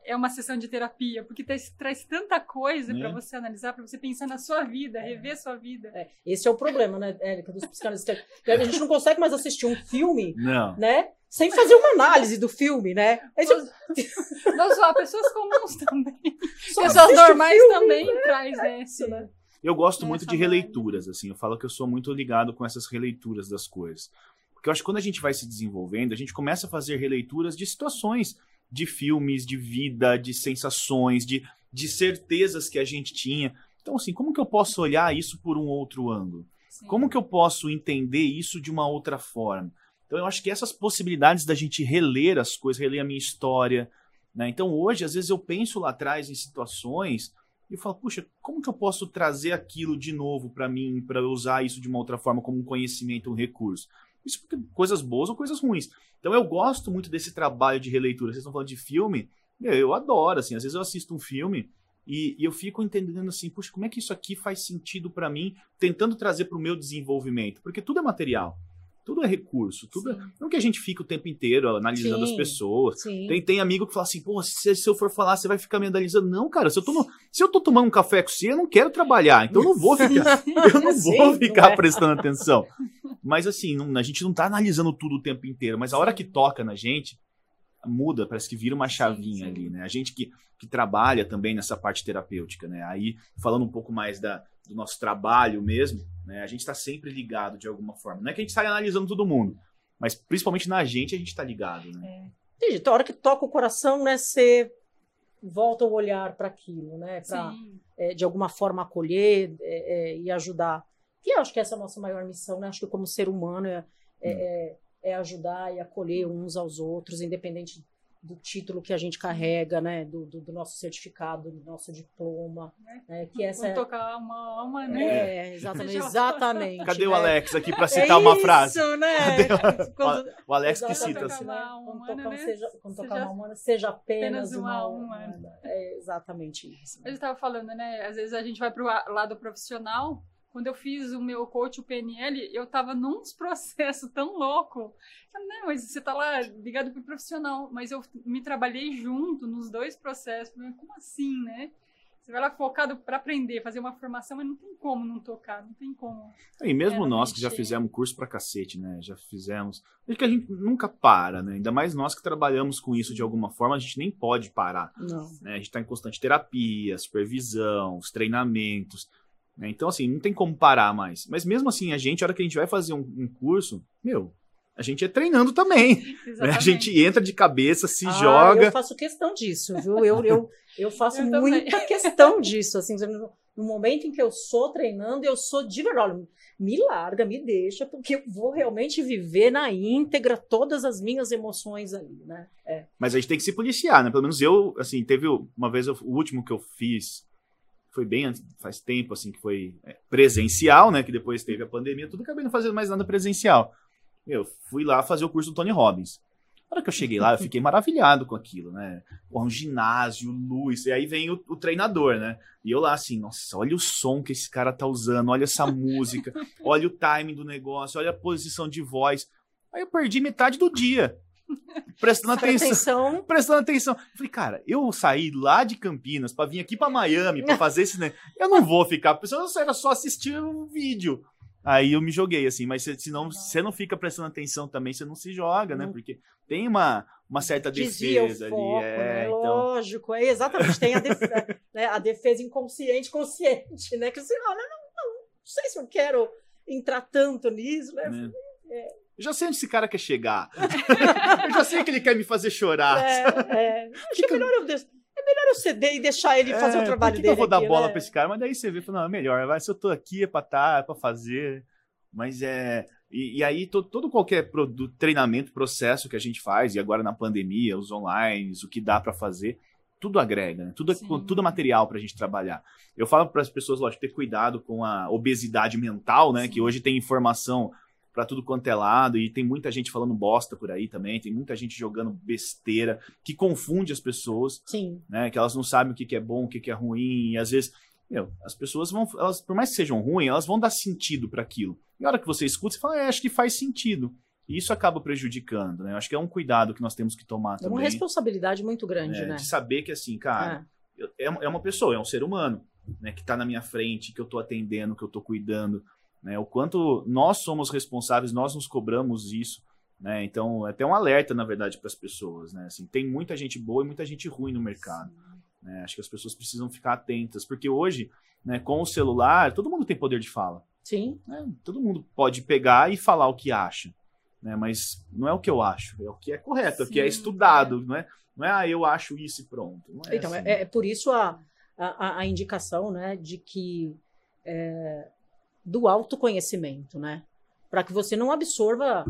Speaker 3: é uma sessão de terapia, porque traz, traz tanta coisa
Speaker 1: Né?
Speaker 3: para você analisar, para você pensar na sua vida, rever sua vida.
Speaker 2: É, esse é o problema, né, Érica, dos psicanalistas. A gente não consegue mais assistir um filme,
Speaker 1: Não.
Speaker 2: né? Sem fazer uma análise do filme, né? Você
Speaker 3: Não só pessoas comuns também.
Speaker 2: só
Speaker 3: Pessoas normais
Speaker 2: filme,
Speaker 3: também traz né, esse,
Speaker 2: né?
Speaker 1: Eu gosto
Speaker 3: Essa
Speaker 1: muito de releituras, assim. Eu falo que eu sou muito ligado com essas releituras das coisas. Porque eu acho que quando a gente vai se desenvolvendo, a gente começa a fazer releituras de situações, de filmes, de vida, de sensações, de, de certezas que a gente tinha. Então, assim, como que eu posso olhar isso por um outro ângulo?
Speaker 3: Sim.
Speaker 1: Como que eu posso entender isso de uma outra forma? Então, eu acho que essas possibilidades da gente reler as coisas, reler a minha história. Né? Então, hoje, às vezes, eu penso lá atrás em situações e falo, puxa, como que eu posso trazer aquilo de novo para mim, para usar isso de uma outra forma, como um conhecimento, um recurso? Isso porque coisas boas ou coisas ruins. Então, eu gosto muito desse trabalho de releitura. Vocês estão falando de filme? Meu, eu adoro, assim. Às vezes eu assisto um filme e, e eu fico entendendo assim, puxa, como é que isso aqui faz sentido para mim, tentando trazer para o meu desenvolvimento? Porque tudo é material, tudo é recurso, tudo é...
Speaker 2: Sim.
Speaker 1: não que a gente fica o tempo inteiro analisando
Speaker 2: Sim.
Speaker 1: as pessoas.
Speaker 2: Sim.
Speaker 1: Tem, tem amigo que fala assim, pô, se, se eu for falar, você vai ficar me analisando. Não, cara, se eu, tô no- se eu tô tomando um café com você, eu não quero trabalhar, então eu não vou ficar, *laughs* eu não
Speaker 2: Sim,
Speaker 1: vou
Speaker 2: não
Speaker 1: ficar
Speaker 2: é.
Speaker 1: prestando atenção. Mas assim, não- a gente não tá analisando tudo o tempo inteiro, mas a hora que toca na gente, muda, parece que vira uma chavinha
Speaker 3: sim.
Speaker 1: ali, né? A gente que, que trabalha também nessa parte terapêutica, né? Aí, falando um pouco mais da, do nosso trabalho mesmo, né? A gente tá sempre ligado de alguma forma. Não é que a gente sai analisando todo mundo, mas principalmente na gente a gente tá ligado, né?
Speaker 2: Entendi. Então, a hora que toca o coração, né, você volta o olhar para aquilo, né?
Speaker 3: Sim.
Speaker 2: é, de alguma forma acolher é, é, e ajudar. Que eu acho que essa é a nossa maior missão, né? Acho que como ser humano é, é, é- é ajudar e acolher uns aos outros, independente do título que a gente carrega, né? Do, do, do nosso certificado, do nosso diploma, né? Que essa
Speaker 3: Vou
Speaker 2: é,
Speaker 3: tocar uma alma, né?
Speaker 2: é exatamente, *laughs* exatamente.
Speaker 1: Cadê o
Speaker 2: né?
Speaker 1: Alex aqui pra
Speaker 2: É
Speaker 1: citar uma
Speaker 2: isso,
Speaker 1: frase?
Speaker 2: né?
Speaker 1: Cadê
Speaker 2: Quando- *laughs*
Speaker 1: O Alex que cita.
Speaker 3: Tocar
Speaker 1: assim.
Speaker 2: né?
Speaker 3: uma alma
Speaker 2: Quando
Speaker 3: humana,
Speaker 2: tocar,
Speaker 3: né?
Speaker 2: seja, quando tocar
Speaker 3: Seja
Speaker 2: uma humana, seja apenas,
Speaker 3: apenas
Speaker 2: uma
Speaker 3: uma
Speaker 2: alma
Speaker 3: humana.
Speaker 2: humana. É exatamente isso.
Speaker 3: Eu estava falando, né? Às vezes a gente vai pro a- lado profissional. Quando eu fiz o meu coach, o PNL, eu tava num *laughs* processo tão louco. Eu falei, Não, mas você tá lá ligado pro profissional. Mas eu me trabalhei junto nos dois processos. Como assim, né? Você vai lá focado para aprender, fazer uma formação, mas não tem como não tocar, não tem como.
Speaker 1: E mesmo
Speaker 3: É,
Speaker 1: nós que já fizemos curso pra cacete, né? Já fizemos. Acho que a gente nunca para, né? Ainda mais nós que trabalhamos com isso de alguma forma, a gente nem pode parar.
Speaker 2: Não.
Speaker 1: né? A gente está em constante terapia, supervisão, os treinamentos. Né? Então, assim, não tem como parar mais. Mas mesmo assim, a gente, a hora que a gente vai fazer um, um curso, meu, a gente é treinando também. né? *laughs* A gente entra de cabeça, se
Speaker 2: Ah,
Speaker 1: joga.
Speaker 2: Eu faço questão disso, viu? Eu, eu, eu faço *laughs*
Speaker 3: Eu também.
Speaker 2: muita questão disso. Assim, no, no momento em que eu sou treinando, eu sou de verdade. olha, Me larga, me deixa, porque eu vou realmente viver na íntegra todas as minhas emoções ali, né? É.
Speaker 1: Mas a gente tem que se policiar, né? Pelo menos eu, assim, teve uma vez, eu- o último que eu fiz, foi bem faz tempo, assim, que foi é, presencial, né? Que depois teve a pandemia, tudo acabei não fazendo mais nada presencial. Eu fui lá fazer o curso do Tony Robbins. Na hora que eu cheguei lá, eu fiquei maravilhado com aquilo, né? Um ginásio, luz, e aí vem o, o treinador, né? E eu lá assim, nossa, olha o som que esse cara tá usando, olha essa música, olha o timing do negócio, olha a posição de voz. Aí eu perdi metade do dia prestando
Speaker 2: Presta
Speaker 1: atenção
Speaker 2: atenção. *laughs*
Speaker 1: prestando atenção. Eu falei, cara, eu saí lá de Campinas pra vir aqui pra Miami pra *laughs* fazer esse. né? Eu não vou ficar. Pensando, era só assistir o vídeo. Aí eu me joguei, assim, mas se, não, você não fica prestando atenção também, você não se joga, né? Porque tem uma, uma certa
Speaker 2: Desvia
Speaker 1: defesa
Speaker 2: foco,
Speaker 1: ali. É,
Speaker 2: né?
Speaker 1: então.
Speaker 2: Lógico, é exatamente. Tem a defesa, *laughs* né? a defesa inconsciente, consciente, né? Que você olha, não, não, não sei se eu quero entrar tanto nisso, né?
Speaker 1: né?
Speaker 2: É.
Speaker 1: Eu já sei onde esse cara quer chegar. *laughs* eu já sei que ele quer me fazer chorar.
Speaker 2: É, é. Acho que é melhor eu, é melhor eu ceder e deixar ele fazer
Speaker 1: É,
Speaker 2: o trabalho
Speaker 1: que
Speaker 2: dele.
Speaker 1: que eu vou dar
Speaker 2: aqui,
Speaker 1: bola
Speaker 2: né?
Speaker 1: pra esse cara? Mas daí você vê, fala, não, é melhor, vai, se eu tô aqui é pra tá, é pra fazer. Mas é. E, e aí, to- todo qualquer produto, treinamento, processo que a gente faz, e agora na pandemia, os online, o que dá pra fazer, tudo agrega, né? Tudo, é-
Speaker 3: Sim.
Speaker 1: tudo é material pra gente trabalhar. Eu falo para as pessoas, lógico, ter cuidado com a obesidade mental, né?
Speaker 3: Sim.
Speaker 1: Que hoje tem informação pra tudo quanto é lado, e tem muita gente falando bosta por aí também, tem muita gente jogando besteira, que confunde as pessoas
Speaker 2: Sim,
Speaker 1: né? Que elas não sabem o que, que é bom, o que, que é ruim, e às vezes, meu, as pessoas vão, elas, por mais que sejam ruins, elas vão dar sentido para aquilo. E a hora que você escuta, você fala, é, acho que faz sentido. E isso acaba prejudicando, né? Eu acho que é um cuidado que nós temos que tomar
Speaker 2: é uma
Speaker 1: também.
Speaker 2: responsabilidade muito grande,
Speaker 1: né?
Speaker 2: né?
Speaker 1: De saber que, assim, cara,
Speaker 2: É.
Speaker 1: é, é uma pessoa, é um ser humano, né? Que tá na minha frente, que eu tô atendendo, que eu tô cuidando, né? O quanto nós somos responsáveis, nós nos cobramos isso, né? Então, é até um alerta, na verdade, para as pessoas, né? Assim, tem muita gente boa e muita gente ruim no mercado. né? Acho que as pessoas precisam ficar atentas, porque hoje, né, com o celular, todo mundo tem poder de fala.
Speaker 2: Sim,
Speaker 1: né? Todo mundo pode pegar e falar o que acha. né? Mas não é o que eu acho, é o que é correto, é o que é
Speaker 3: Sim,
Speaker 1: estudado, não é? Não é, ah, eu acho isso e pronto. É
Speaker 2: Então,
Speaker 1: assim.
Speaker 2: é, é por isso a, a, a indicação né, de que é, do autoconhecimento, né? Para que você não absorva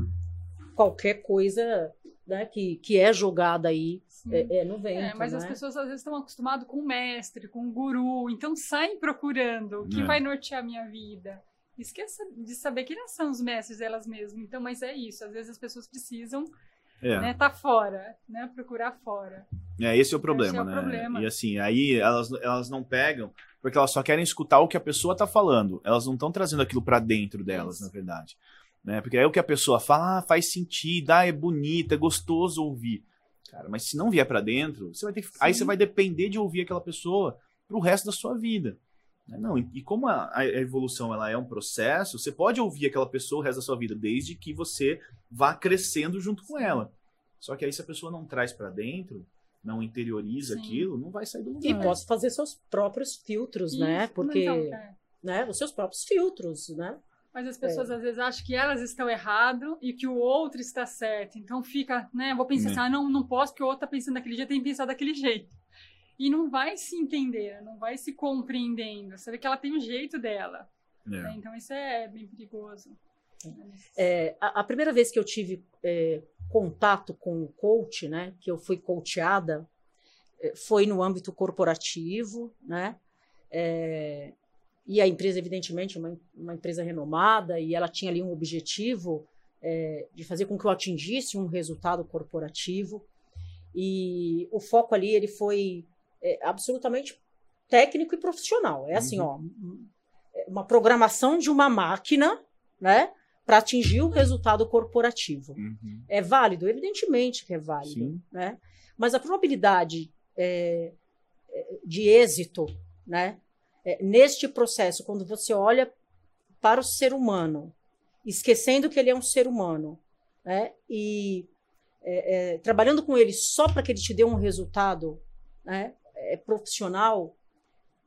Speaker 2: qualquer coisa né, que, que é jogada aí é, é, no vento.
Speaker 3: É, mas as
Speaker 2: né?
Speaker 3: pessoas às vezes estão acostumadas com o mestre, com o guru, então saem procurando o que
Speaker 1: É.
Speaker 3: vai nortear a minha vida. Esqueça de saber que não são os mestres elas mesmas. Então, mas é isso. Às vezes as pessoas precisam
Speaker 1: É.
Speaker 3: né, tá fora, né, procurar fora.
Speaker 1: É, esse é o problema,
Speaker 3: Esse é o
Speaker 1: né?
Speaker 3: problema.
Speaker 1: E assim, aí elas, elas não pegam, porque elas só querem escutar o que a pessoa tá falando. Elas não estão trazendo aquilo pra dentro delas,
Speaker 3: Isso.
Speaker 1: na verdade. Né? Porque aí o que a pessoa fala, ah, faz sentido, ah, é bonito, é gostoso ouvir. Cara, mas se não vier pra dentro, você vai ter que- aí você vai depender de ouvir aquela pessoa pro resto da sua vida. Né? Não, e, como a, a evolução ela é um processo, você pode ouvir aquela pessoa o resto da sua vida, desde que você vá crescendo junto com ela. Só que aí se a pessoa não traz pra dentro, não interioriza
Speaker 3: Sim.
Speaker 1: aquilo, não vai sair do lugar.
Speaker 2: E posso fazer seus próprios filtros, né?
Speaker 3: Isso,
Speaker 2: Porque,
Speaker 3: então, é.
Speaker 2: né? Os seus próprios filtros, né?
Speaker 3: Mas as pessoas às vezes acham que elas estão errado e que o outro está certo. Então fica, né? Vou pensar
Speaker 1: Né.
Speaker 3: assim, ah, não, não posso, que o outro está pensando daquele jeito, tem que pensar daquele jeito. E não vai se entender, não vai se compreendendo. Você vê que ela tem o jeito dela.
Speaker 1: É.
Speaker 3: né? Então isso é bem perigoso.
Speaker 2: É, a, a primeira vez que eu tive é, contato com o coach, né? Que eu fui coachada, é, foi no âmbito corporativo, né? É, e a empresa, evidentemente, uma, uma empresa renomada, e ela tinha ali um objetivo é, de fazer com que eu atingisse um resultado corporativo. E o foco ali ele foi é, absolutamente técnico e profissional. É assim, ó, uma programação de uma máquina, né, para atingir o resultado corporativo.
Speaker 1: Uhum.
Speaker 2: É válido? Evidentemente que é válido,
Speaker 1: Sim.
Speaker 2: né? Mas a probabilidade é, é, de êxito, né, é, neste processo, quando você olha para o ser humano, esquecendo que ele é um ser humano, né, e é, é, trabalhando com ele só para que ele te dê um resultado, né, é, profissional,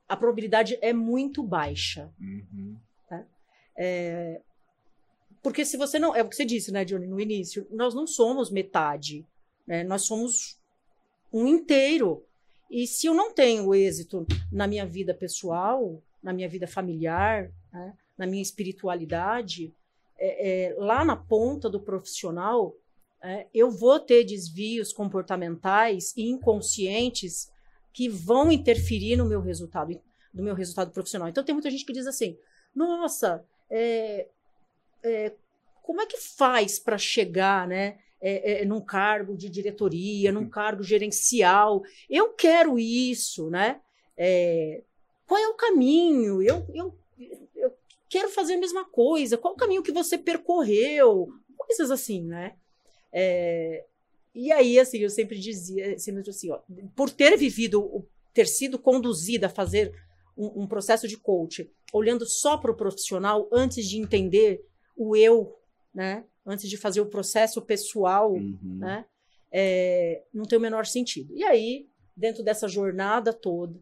Speaker 2: a probabilidade é muito baixa.
Speaker 1: Uhum.
Speaker 2: É, porque se você não. É o que você disse, né, Johnny, no início. Nós não somos metade. Né? Nós somos um inteiro. E se eu não tenho êxito na minha vida pessoal, na minha vida familiar, né, na minha espiritualidade, é, é, lá na ponta do profissional, é, eu vou ter desvios comportamentais e inconscientes que vão interferir no meu resultado, no meu resultado profissional. Então tem muita gente que diz assim: nossa, é, é, como é que faz para chegar, né? É, é, num cargo de diretoria, num cargo gerencial. Eu quero isso, né? É, qual é o caminho? Eu, eu, eu quero fazer a mesma coisa. Qual o caminho que você percorreu? Coisas assim, né? É, e aí, assim, eu sempre dizia, sempre assim, ó, por ter vivido, ter sido conduzida a fazer um, um processo de coach, olhando só para o profissional antes de entender o eu, né? Antes de fazer o processo pessoal,
Speaker 1: Uhum.
Speaker 2: né? É, não tem o menor sentido. E aí, dentro dessa jornada toda,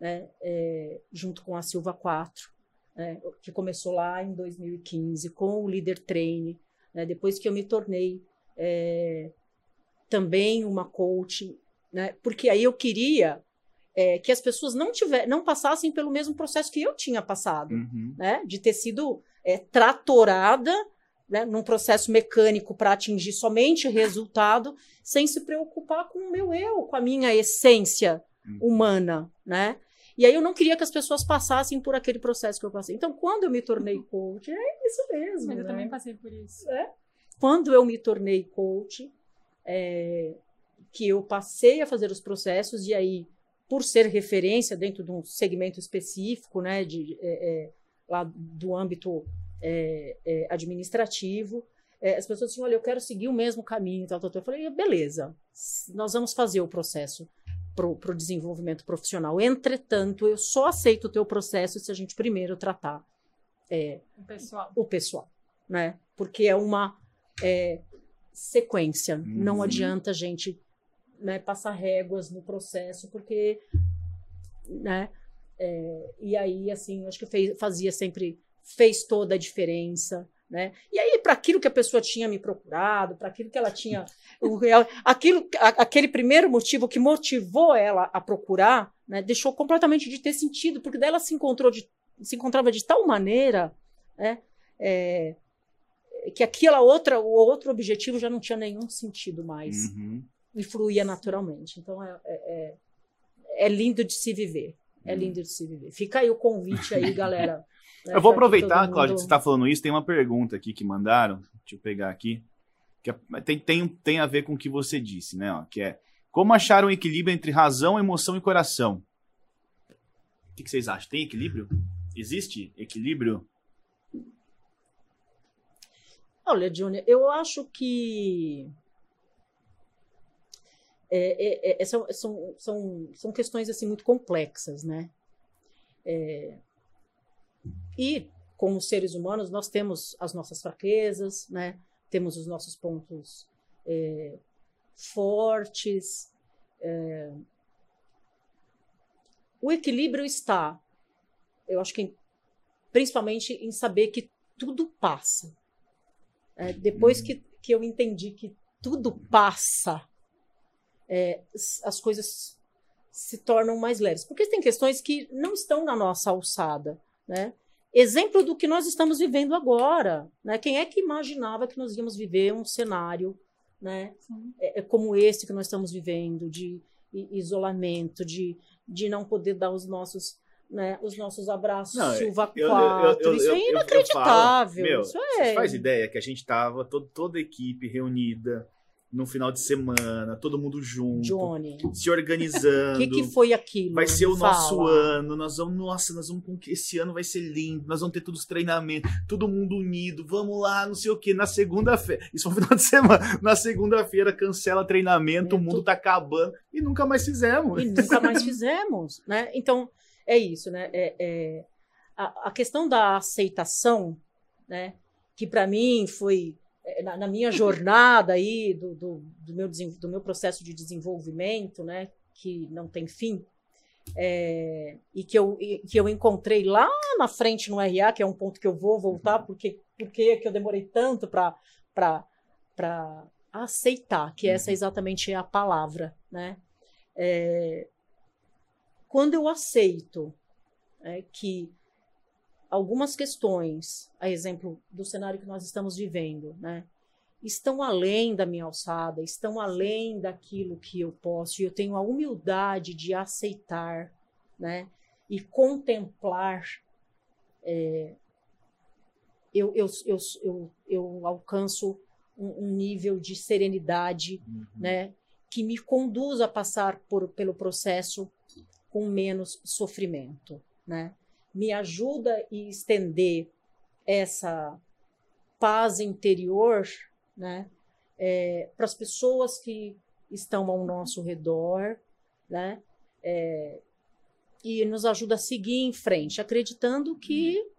Speaker 2: né, é, junto com a Silva 4, né, que começou lá em 2015, com o Líder Train, né, depois que eu me tornei é, também uma coach, né, porque aí eu queria é, que as pessoas não, tiver, não passassem pelo mesmo processo que eu tinha passado
Speaker 1: Uhum.
Speaker 2: né, de ter sido é, tratorada né, num processo mecânico para atingir somente resultado, sem se preocupar com o meu eu, com a minha essência
Speaker 1: Uhum.
Speaker 2: humana, né? E aí eu não queria que as pessoas passassem por aquele processo que eu passei. Então, quando eu me tornei coach, é isso mesmo.
Speaker 3: Mas eu
Speaker 2: né?
Speaker 3: também passei por isso.
Speaker 2: Quando eu me tornei coach, é, que eu passei a fazer os processos, e aí, por ser referência dentro de um segmento específico, né, de, é, é, lá do âmbito é, é, administrativo, é, as pessoas diziam, olha, eu quero seguir o mesmo caminho, tal, tal, tal. Eu falei, beleza, nós vamos fazer o processo para o desenvolvimento profissional. Entretanto, eu só aceito o teu processo se a gente primeiro tratar é,
Speaker 3: O pessoal.
Speaker 2: o pessoal, né? Porque é uma é, sequência. Não
Speaker 1: Uhum.
Speaker 2: adianta a gente né, passar réguas no processo, porque, né? É, e aí, assim, acho que fez, fazia sempre fez toda a diferença, Né? E aí, para aquilo que a pessoa tinha me procurado, para aquilo que ela tinha. o, aquilo, aquele primeiro motivo que motivou ela a procurar, né, deixou completamente de ter sentido, porque daí ela se encontrou de, se encontrava de tal maneira né, é, que aquela outra, o outro objetivo já não tinha nenhum sentido mais.
Speaker 1: Uhum.
Speaker 2: E fluía naturalmente. Então é, é, é, é lindo de se viver. É
Speaker 1: Uhum.
Speaker 2: lindo de se viver. Fica aí o convite aí, *laughs* galera.
Speaker 1: Eu vou
Speaker 2: que
Speaker 1: aproveitar,
Speaker 2: todo
Speaker 1: Cláudio,
Speaker 2: mundo-
Speaker 1: que você está falando isso. Tem uma pergunta aqui que mandaram. Deixa eu pegar aqui. Que é- tem, tem, tem a ver com o que você disse, né? ó, que é como achar um equilíbrio entre razão, emoção e coração? O que, que vocês acham? Tem equilíbrio? Existe equilíbrio?
Speaker 2: Olha, Júnior, eu acho que é, é, é, são, são, são, são questões assim muito complexas, né? É, e como seres humanos nós temos as nossas fraquezas, né? Temos os nossos pontos é, fortes. é. O equilíbrio está, eu acho que principalmente em saber que tudo passa. É, depois que, que eu entendi que tudo passa, é, as coisas se tornam mais leves. Porque tem questões que não estão na nossa alçada. Né? Exemplo do que nós estamos vivendo agora. Né? Quem é que imaginava que nós íamos viver um cenário né, é, é como esse que nós estamos vivendo, de isolamento, de, de não poder dar os nossos, né, os nossos abraços
Speaker 1: Não,
Speaker 2: Silva
Speaker 1: eu- eu-
Speaker 2: 4.
Speaker 1: eu-
Speaker 2: isso
Speaker 1: eu-
Speaker 2: é
Speaker 1: eu- eu
Speaker 2: inacreditável.
Speaker 1: falo, meu,
Speaker 2: isso é.
Speaker 1: faz ideia que a gente tava todo, toda a equipe reunida no final de semana, todo mundo junto,
Speaker 2: Johnny,
Speaker 1: se
Speaker 2: o
Speaker 1: organizando. *laughs*
Speaker 2: que, que foi aquilo?
Speaker 1: Vai ser o
Speaker 2: Fala.
Speaker 1: nosso ano, nós vamos, nossa, nós vamos esse ano vai ser lindo, nós vamos ter todos os treinamentos, todo mundo unido, vamos lá, não sei o que, na segunda-feira, *laughs* isso foi no final de semana, na segunda-feira cancela treinamento, o mundo tá acabando e nunca mais fizemos.
Speaker 2: E nunca mais *laughs* fizemos, né? Então, é isso, né? É, é, a, a questão da aceitação, né? Que para mim foi é, na, na minha jornada aí do, do, do meu, do meu processo de desenvolvimento, né? Que não tem fim. é, e que eu, e que eu encontrei lá na frente no RA, que é um ponto que eu vou voltar, porque, porque que eu demorei tanto para aceitar, que essa exatamente é a palavra, né? É, quando eu aceito é, que algumas questões, a exemplo do cenário que nós estamos vivendo, né, estão além da minha alçada, estão além daquilo que eu posso, e eu tenho a humildade de aceitar, né, e contemplar, é, eu, eu, eu, eu, eu alcanço um, um nível de serenidade,
Speaker 1: Uhum.
Speaker 2: né, que me conduz a passar por, pelo processo com menos sofrimento, né? Me ajuda a estender essa paz interior, né, para as pessoas que estão ao nosso redor, né? É, e nos ajuda a seguir em frente, acreditando que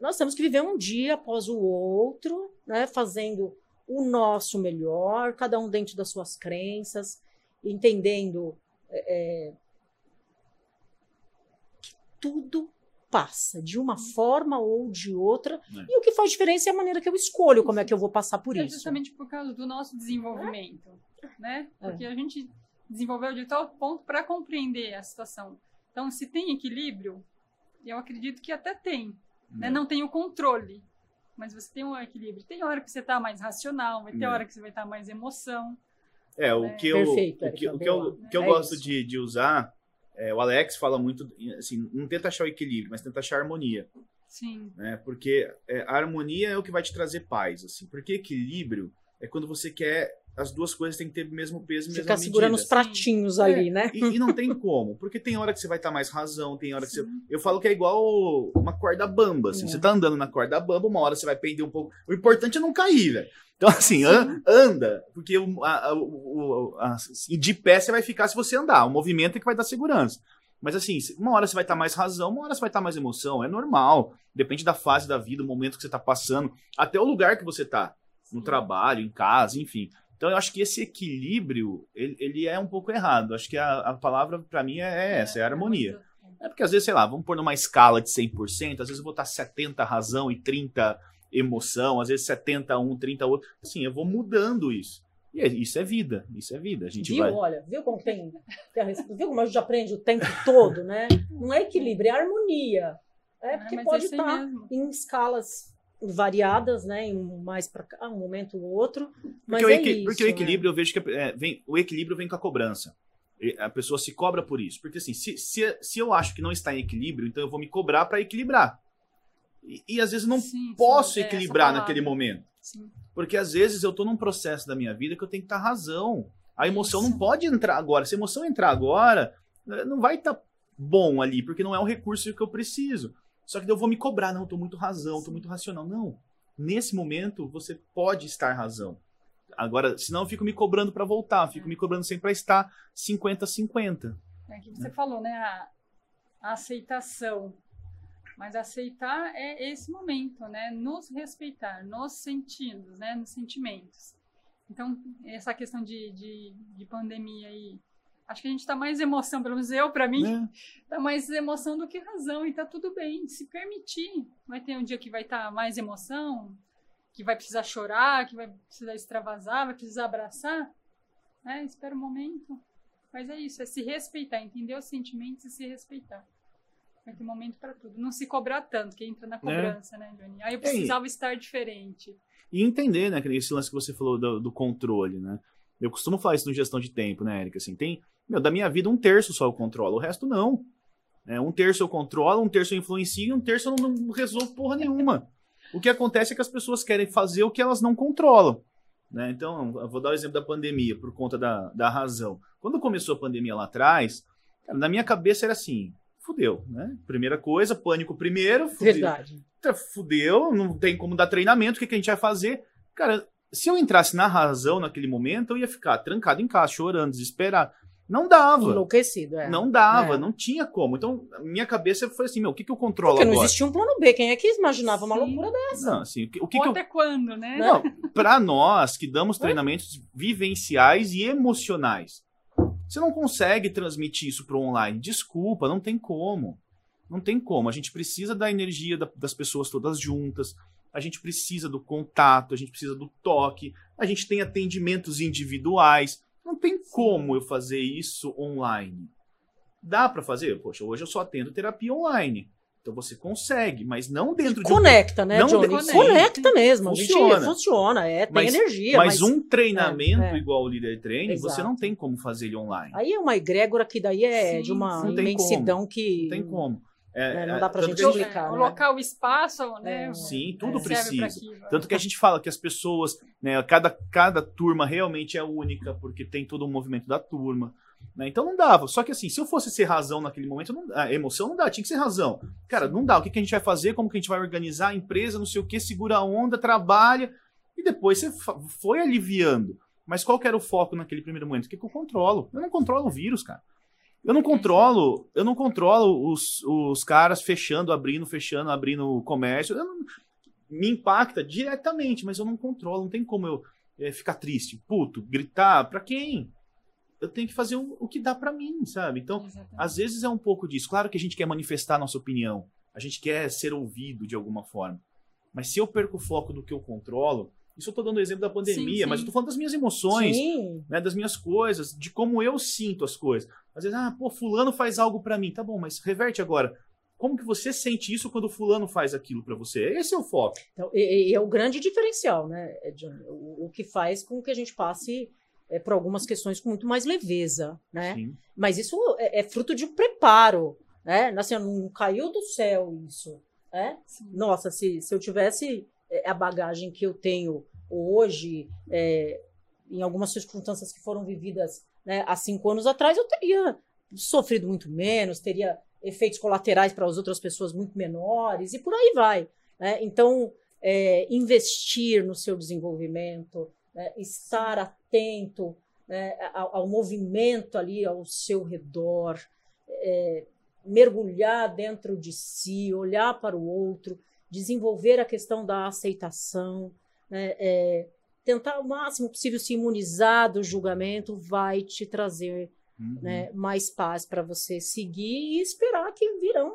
Speaker 2: nós temos que viver um dia após o outro, né, fazendo o nosso melhor, cada um dentro das suas crenças, entendendo é, que tudo passa de uma forma ou de outra,
Speaker 1: É.
Speaker 2: e o que faz diferença é a maneira que eu escolho como é que eu vou passar por
Speaker 3: é
Speaker 2: isso.
Speaker 3: justamente por causa do nosso desenvolvimento, né?
Speaker 2: É.
Speaker 3: Porque a gente desenvolveu de tal ponto para compreender a situação. Então, se tem equilíbrio, eu acredito que até tem,
Speaker 1: É.
Speaker 3: né? Não tem o controle, mas você tem um equilíbrio. Tem hora que você está mais racional, vai ter
Speaker 1: É.
Speaker 3: hora que você vai estar mais emoção.
Speaker 1: É, o
Speaker 3: É.
Speaker 1: que eu,
Speaker 2: Perfeito,
Speaker 1: o que, o que eu, que
Speaker 2: É
Speaker 1: gosto de, de usar, é, o Alex fala muito, assim, não tenta achar o equilíbrio, mas tenta achar a harmonia,
Speaker 3: Sim,
Speaker 1: né? Porque é, a harmonia é o que vai te trazer paz, assim. Porque equilíbrio é quando você quer, as duas coisas têm que ter o mesmo peso, mesma
Speaker 2: Ficar
Speaker 1: medida.
Speaker 2: segurando os pratinhos ali, né?
Speaker 1: E, e não *laughs* tem como, porque tem hora que você vai estar mais razão, tem hora que você.
Speaker 3: sim.
Speaker 1: Eu falo que é igual uma corda bamba, assim.
Speaker 2: É.
Speaker 1: Você tá andando na corda bamba, uma hora você vai perder um pouco. O importante é não cair, velho. Então, assim, an- anda, porque o, a, o- a- de pé você vai ficar se você andar. O movimento é que vai dar segurança. Mas assim, uma hora você vai estar mais razão, uma hora você vai estar mais emoção. É normal. Depende da fase da vida, o momento que você tá passando, até o lugar que você tá. No trabalho, em casa, enfim. Então eu acho que esse equilíbrio, ele, ele é um pouco errado. Acho que a, a palavra para mim é, é essa, é a harmonia. É porque às vezes, sei lá, vamos pôr numa escala de 100%, às vezes eu vou estar 70 razão e 30 emoção, às vezes 70 um, 30 outro. Assim, eu vou mudando isso. E é- isso é vida, isso é vida. A gente
Speaker 2: viu?
Speaker 1: vai.
Speaker 2: Olha, viu como tem. Viu como a gente aprende o tempo todo, né? Não é equilíbrio, é harmonia. É porque
Speaker 3: mas
Speaker 2: pode
Speaker 3: aí
Speaker 2: estar
Speaker 3: mesmo.
Speaker 2: em escalas variadas, né? Em um mais para cá, um momento ou outro. Mas
Speaker 1: Porque, o,
Speaker 2: é
Speaker 1: equi-
Speaker 2: isso,
Speaker 1: porque o
Speaker 2: né?
Speaker 1: equilíbrio, eu vejo que é, vem, o equilíbrio vem com a cobrança. A pessoa se cobra por isso. Porque assim, se, se, se eu acho que não está em equilíbrio, então eu vou me cobrar para equilibrar. E, e às vezes eu não
Speaker 3: Sim, sim,
Speaker 1: posso
Speaker 3: é essa
Speaker 1: equilibrar naquele momento.
Speaker 3: Sim.
Speaker 1: Porque às vezes eu tô num processo da minha vida que eu tenho que estar razão. A emoção
Speaker 3: Isso.
Speaker 1: não pode entrar agora. Se a emoção entrar agora, eh, não vai estar bom ali, porque não é um recurso que eu preciso. Só que eu vou me cobrar, não, eu tô muito razão, tô muito racional. Não. Nesse momento, você pode estar razão. Agora, senão eu fico me cobrando para voltar, fico me cobrando sempre para estar 50-50.
Speaker 3: É que você falou, né? A, a aceitação. Mas aceitar é esse momento, né? Nos respeitar, nos sentidos, né? Nos sentimentos. Então, essa questão de, de, de pandemia aí. Acho que a gente tá mais emoção, pelo menos eu, para mim,
Speaker 1: Né?
Speaker 3: tá mais emoção do que razão. E tá tudo bem. Se permitir. Vai ter um dia que vai estar mais emoção, que vai precisar chorar, que vai precisar extravasar, vai precisar abraçar. Né? Espera um momento. Mas é isso, é se respeitar, entender os sentimentos e se respeitar. Vai ter momento para tudo. Não se cobrar tanto, que entra na cobrança, né, Johnny? Aí eu precisava estar diferente.
Speaker 1: E entender, né, esse lance que você falou do, do controle, né? Eu costumo falar isso no gestão de tempo, né, Erika? Assim, tem, meu, da minha vida, um terço só eu controlo, o resto não. É, um terço eu controlo, um terço eu influencio, e um terço eu não, não resolvo porra nenhuma. O que acontece é que as pessoas querem fazer o que elas não controlam. Né? Então, eu vou dar o exemplo da pandemia, por conta da, da razão. Quando começou a pandemia lá atrás, cara, na minha cabeça era assim, fudeu, né? Primeira coisa, pânico primeiro, fudeu,
Speaker 2: Verdade.
Speaker 1: Tá, fudeu, não tem como dar treinamento, o que, que a gente vai fazer? Cara, se eu entrasse na razão naquele momento, eu ia ficar trancado em casa, chorando, desesperado. Não dava.
Speaker 2: Enlouquecido, é.
Speaker 1: Não dava,
Speaker 2: É.
Speaker 1: não tinha como. Então, minha cabeça foi assim, meu, o que, que eu controlo
Speaker 2: Porque não
Speaker 1: agora?
Speaker 2: existia um plano B. Quem é que imaginava uma
Speaker 3: Sim.
Speaker 2: loucura dessa?
Speaker 1: Não, assim, o que, o que, que eu...
Speaker 3: até quando, né?
Speaker 1: Não, pra nós que damos treinamentos vivenciais e emocionais, você não consegue transmitir isso pro online. Desculpa, não tem como. Não tem como. A gente precisa da energia da- das pessoas todas juntas. A gente precisa do contato, a gente precisa do toque. A gente tem atendimentos individuais. Não tem como eu fazer isso online. Dá pra fazer? Poxa, hoje eu só atendo terapia online. Então você consegue, mas não dentro de um
Speaker 2: Conecta, né,
Speaker 1: Não
Speaker 2: Johnny?
Speaker 1: conecta.
Speaker 2: Conecta mesmo. A gente
Speaker 1: Funciona.
Speaker 2: funciona, é, tem
Speaker 1: Mas-
Speaker 2: energia.
Speaker 1: Mas,
Speaker 2: Mas,
Speaker 1: um treinamento
Speaker 2: é, é.
Speaker 1: igual o líder training, você não tem como fazer ele online.
Speaker 2: Aí é uma egrégora que daí é
Speaker 3: Sim,
Speaker 2: de uma imensidão que.
Speaker 1: Não tem como. É,
Speaker 2: É, não
Speaker 1: é,
Speaker 2: dá pra gente explicar,
Speaker 3: o
Speaker 2: né?
Speaker 3: local, o espaço, né?
Speaker 2: É.
Speaker 1: Sim, tudo
Speaker 3: serve pra
Speaker 1: precisa. Tanto que a gente fala que as pessoas, né, cada, cada turma realmente é única, porque tem todo o movimento da turma. né? Então não dava. Só que assim, se eu fosse ser razão naquele momento, não- a emoção não dá, tinha que ser razão. Cara, não dá. O que, que a gente vai fazer? Como que a gente vai organizar a empresa, não sei o que, segura a onda, trabalha. E depois você foi aliviando. Mas qual que era o foco naquele primeiro momento? O que, que eu controlo? Eu não controlo o vírus, cara. Eu não controlo, eu não controlo os, os caras fechando, abrindo, fechando, abrindo o comércio. Não- me impacta diretamente, mas eu não controlo. Não tem como eu eh, ficar triste, puto, gritar. Pra quem? Eu tenho que fazer o, o que dá pra mim, sabe? Então,
Speaker 3: Exatamente.
Speaker 1: às vezes é um pouco disso. Claro que a gente quer manifestar a nossa opinião, a gente quer ser ouvido de alguma forma. Mas se eu perco o foco do que eu controlo, isso eu tô dando o exemplo da pandemia,
Speaker 3: sim.
Speaker 1: mas eu tô falando das minhas emoções,
Speaker 2: Sim.
Speaker 1: né, das minhas coisas, de como eu sinto as coisas. Às vezes, ah, pô, fulano faz algo pra mim. Tá bom, mas reverte agora. Como que você sente isso quando fulano faz aquilo pra você? Esse é o foco.
Speaker 2: Então, e, e é o grande diferencial, né, Johnny? O, o que faz com que a gente passe é, por algumas questões com muito mais leveza, né?
Speaker 1: Sim.
Speaker 2: Mas isso é, é fruto de um preparo, né? Assim, não caiu do céu isso, né?
Speaker 3: Sim.
Speaker 2: Nossa, se, se eu tivesse é, a bagagem que eu tenho hoje, é, em algumas circunstâncias que foram vividas né, há cinco anos atrás, eu teria sofrido muito menos, teria efeitos colaterais para as outras pessoas muito menores e por aí vai. né? Então, é, investir no seu desenvolvimento, né, estar atento né, ao, ao movimento ali ao seu redor, é, mergulhar dentro de si, olhar para o outro, desenvolver a questão da aceitação, né, é, tentar o máximo possível se imunizar do julgamento, vai te trazer
Speaker 1: Uhum.
Speaker 2: né, mais paz para você seguir e esperar que virão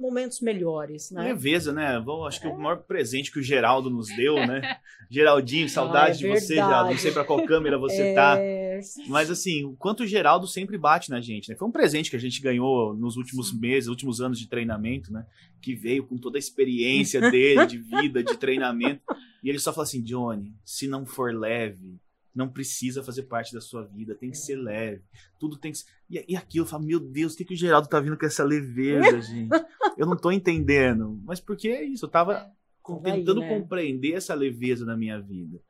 Speaker 2: momentos melhores, né?
Speaker 1: Leveza, né? Bom, acho que o maior presente que o Geraldo nos deu, né? *laughs* Geraldinho, saudade
Speaker 2: Ah, é
Speaker 1: de você, Geraldo. Não sei pra qual câmera você tá. *laughs*
Speaker 2: É,
Speaker 1: Mas assim, o quanto o Geraldo sempre bate na gente, né? Foi um presente que a gente ganhou nos últimos meses, últimos anos de treinamento, né? Que veio com toda a experiência dele, de vida, de treinamento. E ele só fala assim, Johnny, se não for leve, não precisa fazer parte da sua vida, tem que ser leve. Tudo tem que ser... E, e aquilo, eu falo, meu Deus, o que, que o Geraldo tá vindo com essa leveza, *laughs* gente? Eu não tô entendendo. Mas porque é isso, eu tava com-
Speaker 2: Tava aí,
Speaker 1: tentando
Speaker 2: né?
Speaker 1: compreender essa leveza na minha vida.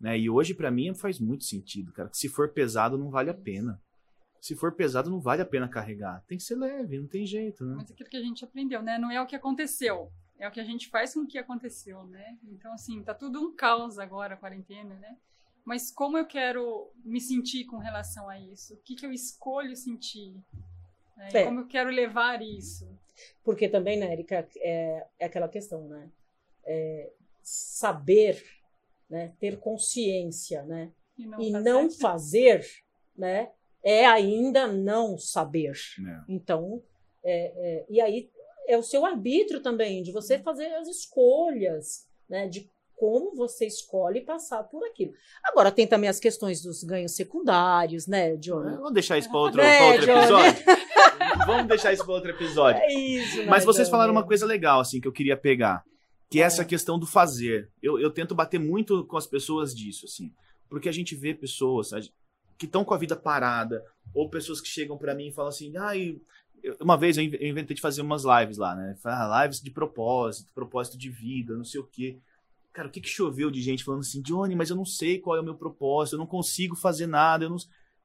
Speaker 1: Né? E hoje, pra mim, faz muito sentido, cara. Que se for pesado, não vale a pena. Se for pesado, não vale a pena carregar. Tem que ser leve, não tem jeito, né?
Speaker 3: Mas aquilo que a gente aprendeu, né? Não é o que aconteceu. É o que a gente faz com o que aconteceu, né? Então, assim, tá tudo um caos agora, a quarentena, né? Mas como eu quero me sentir com relação a isso? O que, que eu escolho sentir? né?
Speaker 2: É.
Speaker 3: Como eu quero levar isso?
Speaker 2: Porque também, né, Erika, é, é aquela questão, né? É, saber, né, ter consciência, né?
Speaker 3: E não,
Speaker 2: E
Speaker 3: tá
Speaker 2: não fazer, né? É ainda não saber.
Speaker 1: É.
Speaker 2: Então, é, é, e aí é o seu arbítrio também, de você fazer as escolhas, né? De como você escolhe passar por aquilo. Agora, tem também as questões dos ganhos secundários, né, Johnny?
Speaker 1: Vamos deixar isso para outro,
Speaker 2: É,
Speaker 1: pra outro episódio? *laughs* Vamos deixar isso para outro episódio.
Speaker 2: É isso, né,
Speaker 1: Mas vocês
Speaker 2: Johnny?
Speaker 1: falaram uma coisa legal, assim, que eu queria pegar. Que é essa
Speaker 2: É.
Speaker 1: questão do fazer. Eu, eu tento bater muito com as pessoas disso, assim. Porque a gente vê pessoas que estão com a vida parada, ou pessoas que chegam pra mim e falam assim, ai. eu- uma vez eu inve- eu inventei de fazer umas lives lá, né? Ah, Lives de propósito, propósito de vida, não sei o quê. Cara, o que, que choveu de gente falando assim, Johnny, mas eu não sei qual é o meu propósito, eu não consigo fazer nada, eu não.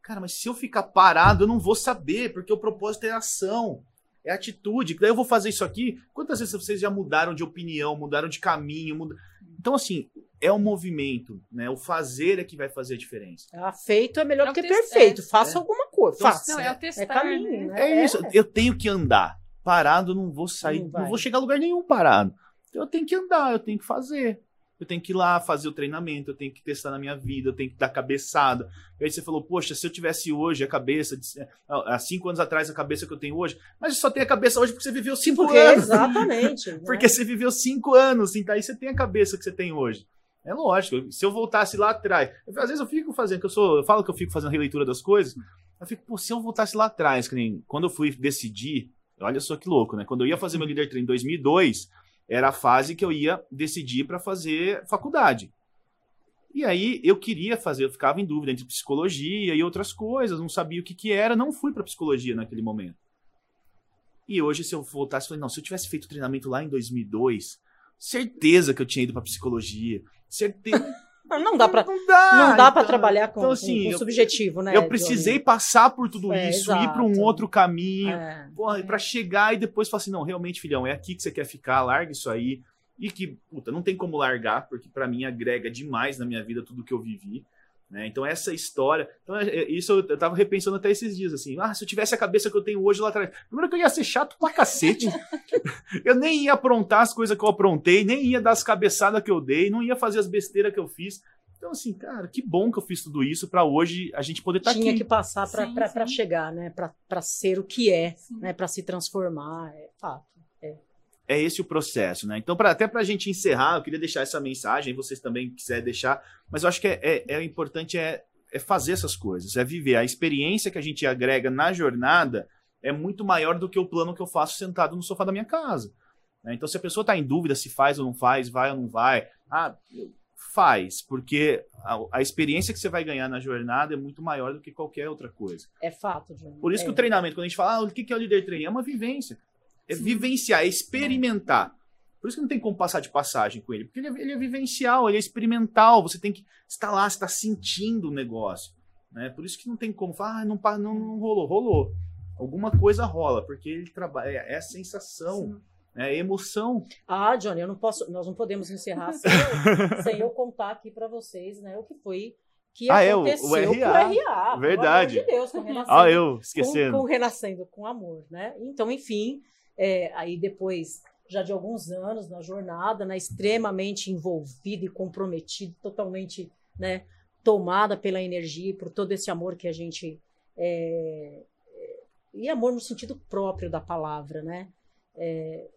Speaker 1: Cara, mas se eu ficar parado, eu não vou saber, porque o propósito é ação é atitude. Daí eu vou fazer isso aqui. Quantas vezes vocês já mudaram de opinião, mudaram de caminho? muda- Então, assim, é o movimento, né? O fazer é que vai fazer a diferença.
Speaker 2: Ah, feito é melhor
Speaker 3: É
Speaker 2: do que
Speaker 3: teste-
Speaker 2: perfeito.
Speaker 3: é.
Speaker 2: Faça
Speaker 1: É.
Speaker 2: alguma coisa.
Speaker 1: Então,
Speaker 2: Faça.
Speaker 3: Não, é o testar,
Speaker 2: É caminho,
Speaker 3: né?
Speaker 2: né?
Speaker 1: É, isso. Eu tenho que andar. Parado, eu não vou sair,
Speaker 2: Não
Speaker 1: não, vou chegar a lugar nenhum parado. Eu tenho que andar, eu tenho que fazer. Eu tenho que ir lá fazer o treinamento, eu tenho que testar na minha vida, eu tenho que dar cabeçada. E aí você falou, poxa, se eu tivesse hoje a cabeça, de, há cinco anos atrás, a cabeça que eu tenho hoje, mas só tem a cabeça hoje porque você viveu cinco
Speaker 2: Porque,
Speaker 1: anos.
Speaker 2: exatamente. *laughs* né?
Speaker 1: Porque você viveu cinco anos, então aí você tem a cabeça que você tem hoje. É lógico, se eu voltasse lá atrás. eu- às vezes eu fico fazendo, que eu sou. Eu falo que eu fico fazendo releitura das coisas. Eu fico, pô, se eu voltasse lá atrás, que nem quando eu fui decidir, olha só que louco, né? Quando eu ia fazer meu líder treino em 2002, era a fase que eu ia decidir para fazer faculdade. E aí eu queria fazer, eu ficava em dúvida entre psicologia e outras coisas, não sabia o que que era, não fui para psicologia naquele momento. E hoje, se eu voltasse, falei, não, se eu tivesse feito treinamento lá em 2002, certeza que eu tinha ido pra psicologia. Certeza.
Speaker 2: Não dá pra,
Speaker 1: Não dá,
Speaker 2: não dá
Speaker 1: então-
Speaker 2: trabalhar com,
Speaker 1: então,
Speaker 2: com-
Speaker 1: assim,
Speaker 2: com
Speaker 1: eu-
Speaker 2: subjetivo, né?
Speaker 1: Eu precisei passar por tudo
Speaker 2: É,
Speaker 1: isso, ir pra um
Speaker 2: exato.
Speaker 1: outro caminho?
Speaker 2: É.
Speaker 1: porra, pra chegar e depois falar assim, não, realmente, filhão, é aqui que você quer ficar, larga isso aí. E que, puta, não tem como largar, porque pra mim agrega demais na minha vida tudo que eu vivi. Né? Então, essa história. Então, é- é- isso eu, eu tava repensando até esses dias, assim. Ah, se eu tivesse a cabeça que eu tenho hoje lá atrás. Primeiro que eu ia ser chato pra cacete. *laughs* eu nem ia aprontar as coisas que eu aprontei, nem ia dar as cabeçadas que eu dei, não ia fazer as besteiras que eu fiz. Então, assim, cara, que bom que eu fiz tudo isso pra hoje a gente poder estar
Speaker 2: Tinha
Speaker 1: aqui.
Speaker 2: que passar
Speaker 3: sim.
Speaker 2: chegar, né? Pra pra ser o que é,
Speaker 3: Sim.
Speaker 2: né? Pra se transformar. É fato.
Speaker 1: É esse o processo, né? Então, pra, até para a gente encerrar, eu queria deixar essa mensagem, vocês também quiserem deixar, mas eu acho que é, é, é importante é, é fazer essas coisas, é viver. A experiência que a gente agrega na jornada é muito maior do que o plano que eu faço sentado no sofá da minha casa. né? Então, se a pessoa está em dúvida se faz ou não faz, vai ou não vai, ah, faz, porque a, a experiência que você vai ganhar na jornada é muito maior do que qualquer outra coisa.
Speaker 2: É fato, Johnny.
Speaker 1: Por isso
Speaker 2: é.
Speaker 1: que o treinamento, quando a gente fala, ah, o que é o líder training? É uma vivência. É
Speaker 3: Sim.
Speaker 1: vivenciar, é experimentar. Por isso que não tem como passar de passagem com ele, porque ele é, ele é vivencial, ele é experimental. Você tem que estar lá, você está sentindo o negócio. Né? Por isso que não tem como falar, ah, não, não, não rolou. Rolou. Alguma coisa rola, porque ele trabalha, é, é sensação, é emoção.
Speaker 2: Ah, Johnny, eu não posso, nós não podemos encerrar *laughs* sem eu, sem eu contar aqui pra vocês, né, o que foi que
Speaker 1: Ah, é, o- o
Speaker 2: aconteceu
Speaker 1: RA.
Speaker 2: com o RA. pelo
Speaker 1: Verdade.
Speaker 2: amor de Deus, com *laughs* o Renascendo,
Speaker 1: Ah, eu
Speaker 2: com,
Speaker 1: esquecendo.
Speaker 2: com o Renascendo com Amor, né? Então, enfim, é, aí depois já de alguns anos na jornada, né, extremamente envolvida e comprometida, totalmente, né, tomada pela energia e por todo esse amor que a gente é, é, e amor no sentido próprio da palavra, né? é,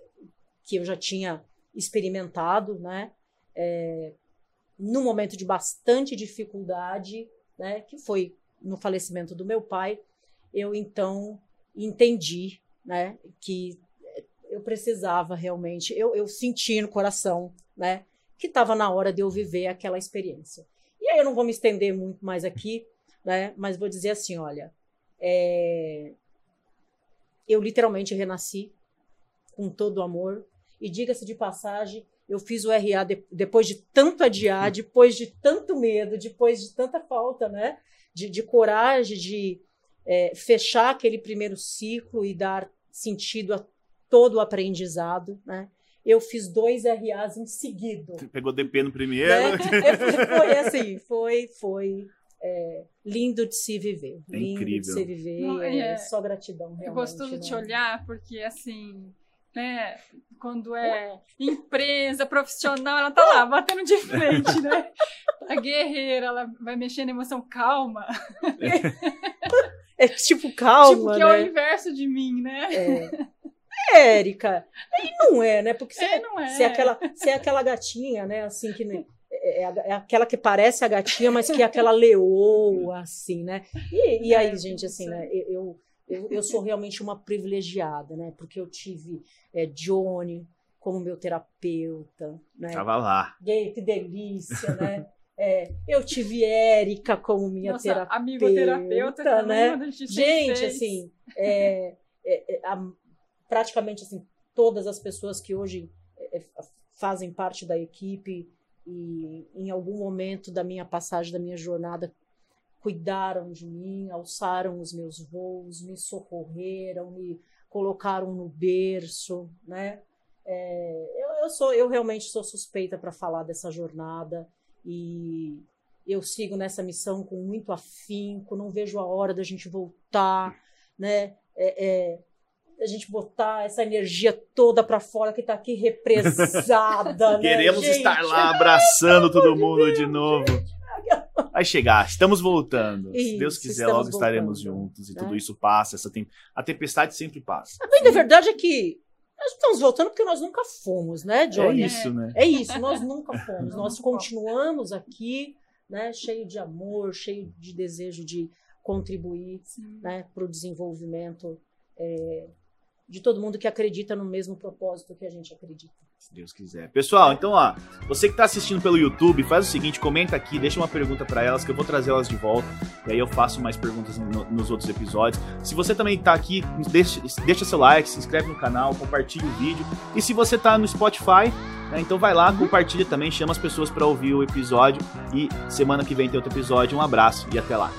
Speaker 2: que eu já tinha experimentado, né? É, num momento de bastante dificuldade, né? Que foi no falecimento do meu pai, eu então entendi, né? Que precisava realmente, eu, eu senti no coração, né? Que estava na hora de eu viver aquela experiência. E aí eu não vou me estender muito mais aqui, né? Mas vou dizer assim, olha, é, eu literalmente renasci com todo o amor. E diga-se de passagem, eu fiz o RA de, depois de tanto adiar, depois de tanto medo, depois de tanta falta, né? De, de coragem de é, fechar aquele primeiro ciclo e dar sentido a todo o aprendizado, né? Eu fiz dois RAs em seguida.
Speaker 1: Pegou DP no primeiro.
Speaker 2: Né? *laughs* foi assim, foi, foi é, lindo de se viver.
Speaker 1: É
Speaker 2: lindo
Speaker 1: incrível.
Speaker 2: de se viver.
Speaker 3: Não,
Speaker 2: é,
Speaker 3: é-
Speaker 2: só gratidão, realmente.
Speaker 3: Eu gosto de
Speaker 2: né?
Speaker 3: te olhar porque, assim, né, quando é empresa, profissional, ela tá lá, batendo de frente, né? A *laughs* guerreira, ela vai mexer na emoção calma. *laughs*
Speaker 2: É tipo, calma,
Speaker 3: tipo, que é o
Speaker 2: né?
Speaker 3: inverso de mim, né?
Speaker 2: É, Érica. E não é, né? Porque você,
Speaker 3: É, não é.
Speaker 2: você é aquela, você é aquela gatinha, né? Assim, que nem- é, é é aquela que parece a gatinha, mas que é aquela leoa, assim, né? E, e aí,
Speaker 3: É,
Speaker 2: gente, assim,
Speaker 3: sim.
Speaker 2: né? Eu, eu, eu sou realmente uma privilegiada, né? Porque eu tive é, Johnny como meu terapeuta, né?
Speaker 1: Tava lá.
Speaker 2: Gay, que delícia, né? É, eu tive Érica como minha
Speaker 3: Nossa,
Speaker 2: terapeuta.
Speaker 3: amigoterapeuta também,
Speaker 2: né?
Speaker 3: gente
Speaker 2: assim, é, é, é, a- praticamente assim, todas as pessoas que hoje é, é, fazem parte da equipe e em algum momento da minha passagem, da minha jornada, cuidaram de mim, alçaram os meus voos, me socorreram, me colocaram no berço, né? É, eu, eu sou, eu realmente sou suspeita para falar dessa jornada e eu sigo nessa missão com muito afinco, não vejo a hora da gente voltar, né? É, é, a gente botar essa energia toda para fora que tá aqui represada, *laughs* né,
Speaker 1: Queremos
Speaker 2: gente?
Speaker 1: estar lá abraçando todo mundo de novo. Vai chegar, estamos voltando. Se
Speaker 2: Isso,
Speaker 1: Deus quiser, logo estaremos
Speaker 2: voltando,
Speaker 1: juntos e
Speaker 2: né?
Speaker 1: tudo isso passa. Essa tem... A tempestade sempre passa.
Speaker 2: A bem verdade é que nós estamos voltando porque nós nunca fomos, né,
Speaker 1: É
Speaker 2: Johnny?
Speaker 1: isso, né?
Speaker 2: É isso, nós nunca fomos. *laughs* Nós continuamos aqui, né, cheio de amor, cheio de desejo de contribuir
Speaker 3: Sim.
Speaker 2: né, para o desenvolvimento é, de todo mundo que acredita no mesmo propósito que a gente acredita.
Speaker 1: Se Deus quiser. Pessoal, então, ó, você que tá assistindo pelo YouTube, faz o seguinte, comenta aqui, deixa uma pergunta pra elas que eu vou trazer elas de volta. E aí eu faço mais perguntas no- nos outros episódios. Se você também tá aqui, deixa, deixa seu like, se inscreve no canal, compartilha o vídeo. E se você tá no Spotify, né, então vai lá, compartilha também, chama as pessoas pra ouvir o episódio. E semana que vem tem outro episódio. Um abraço e até lá.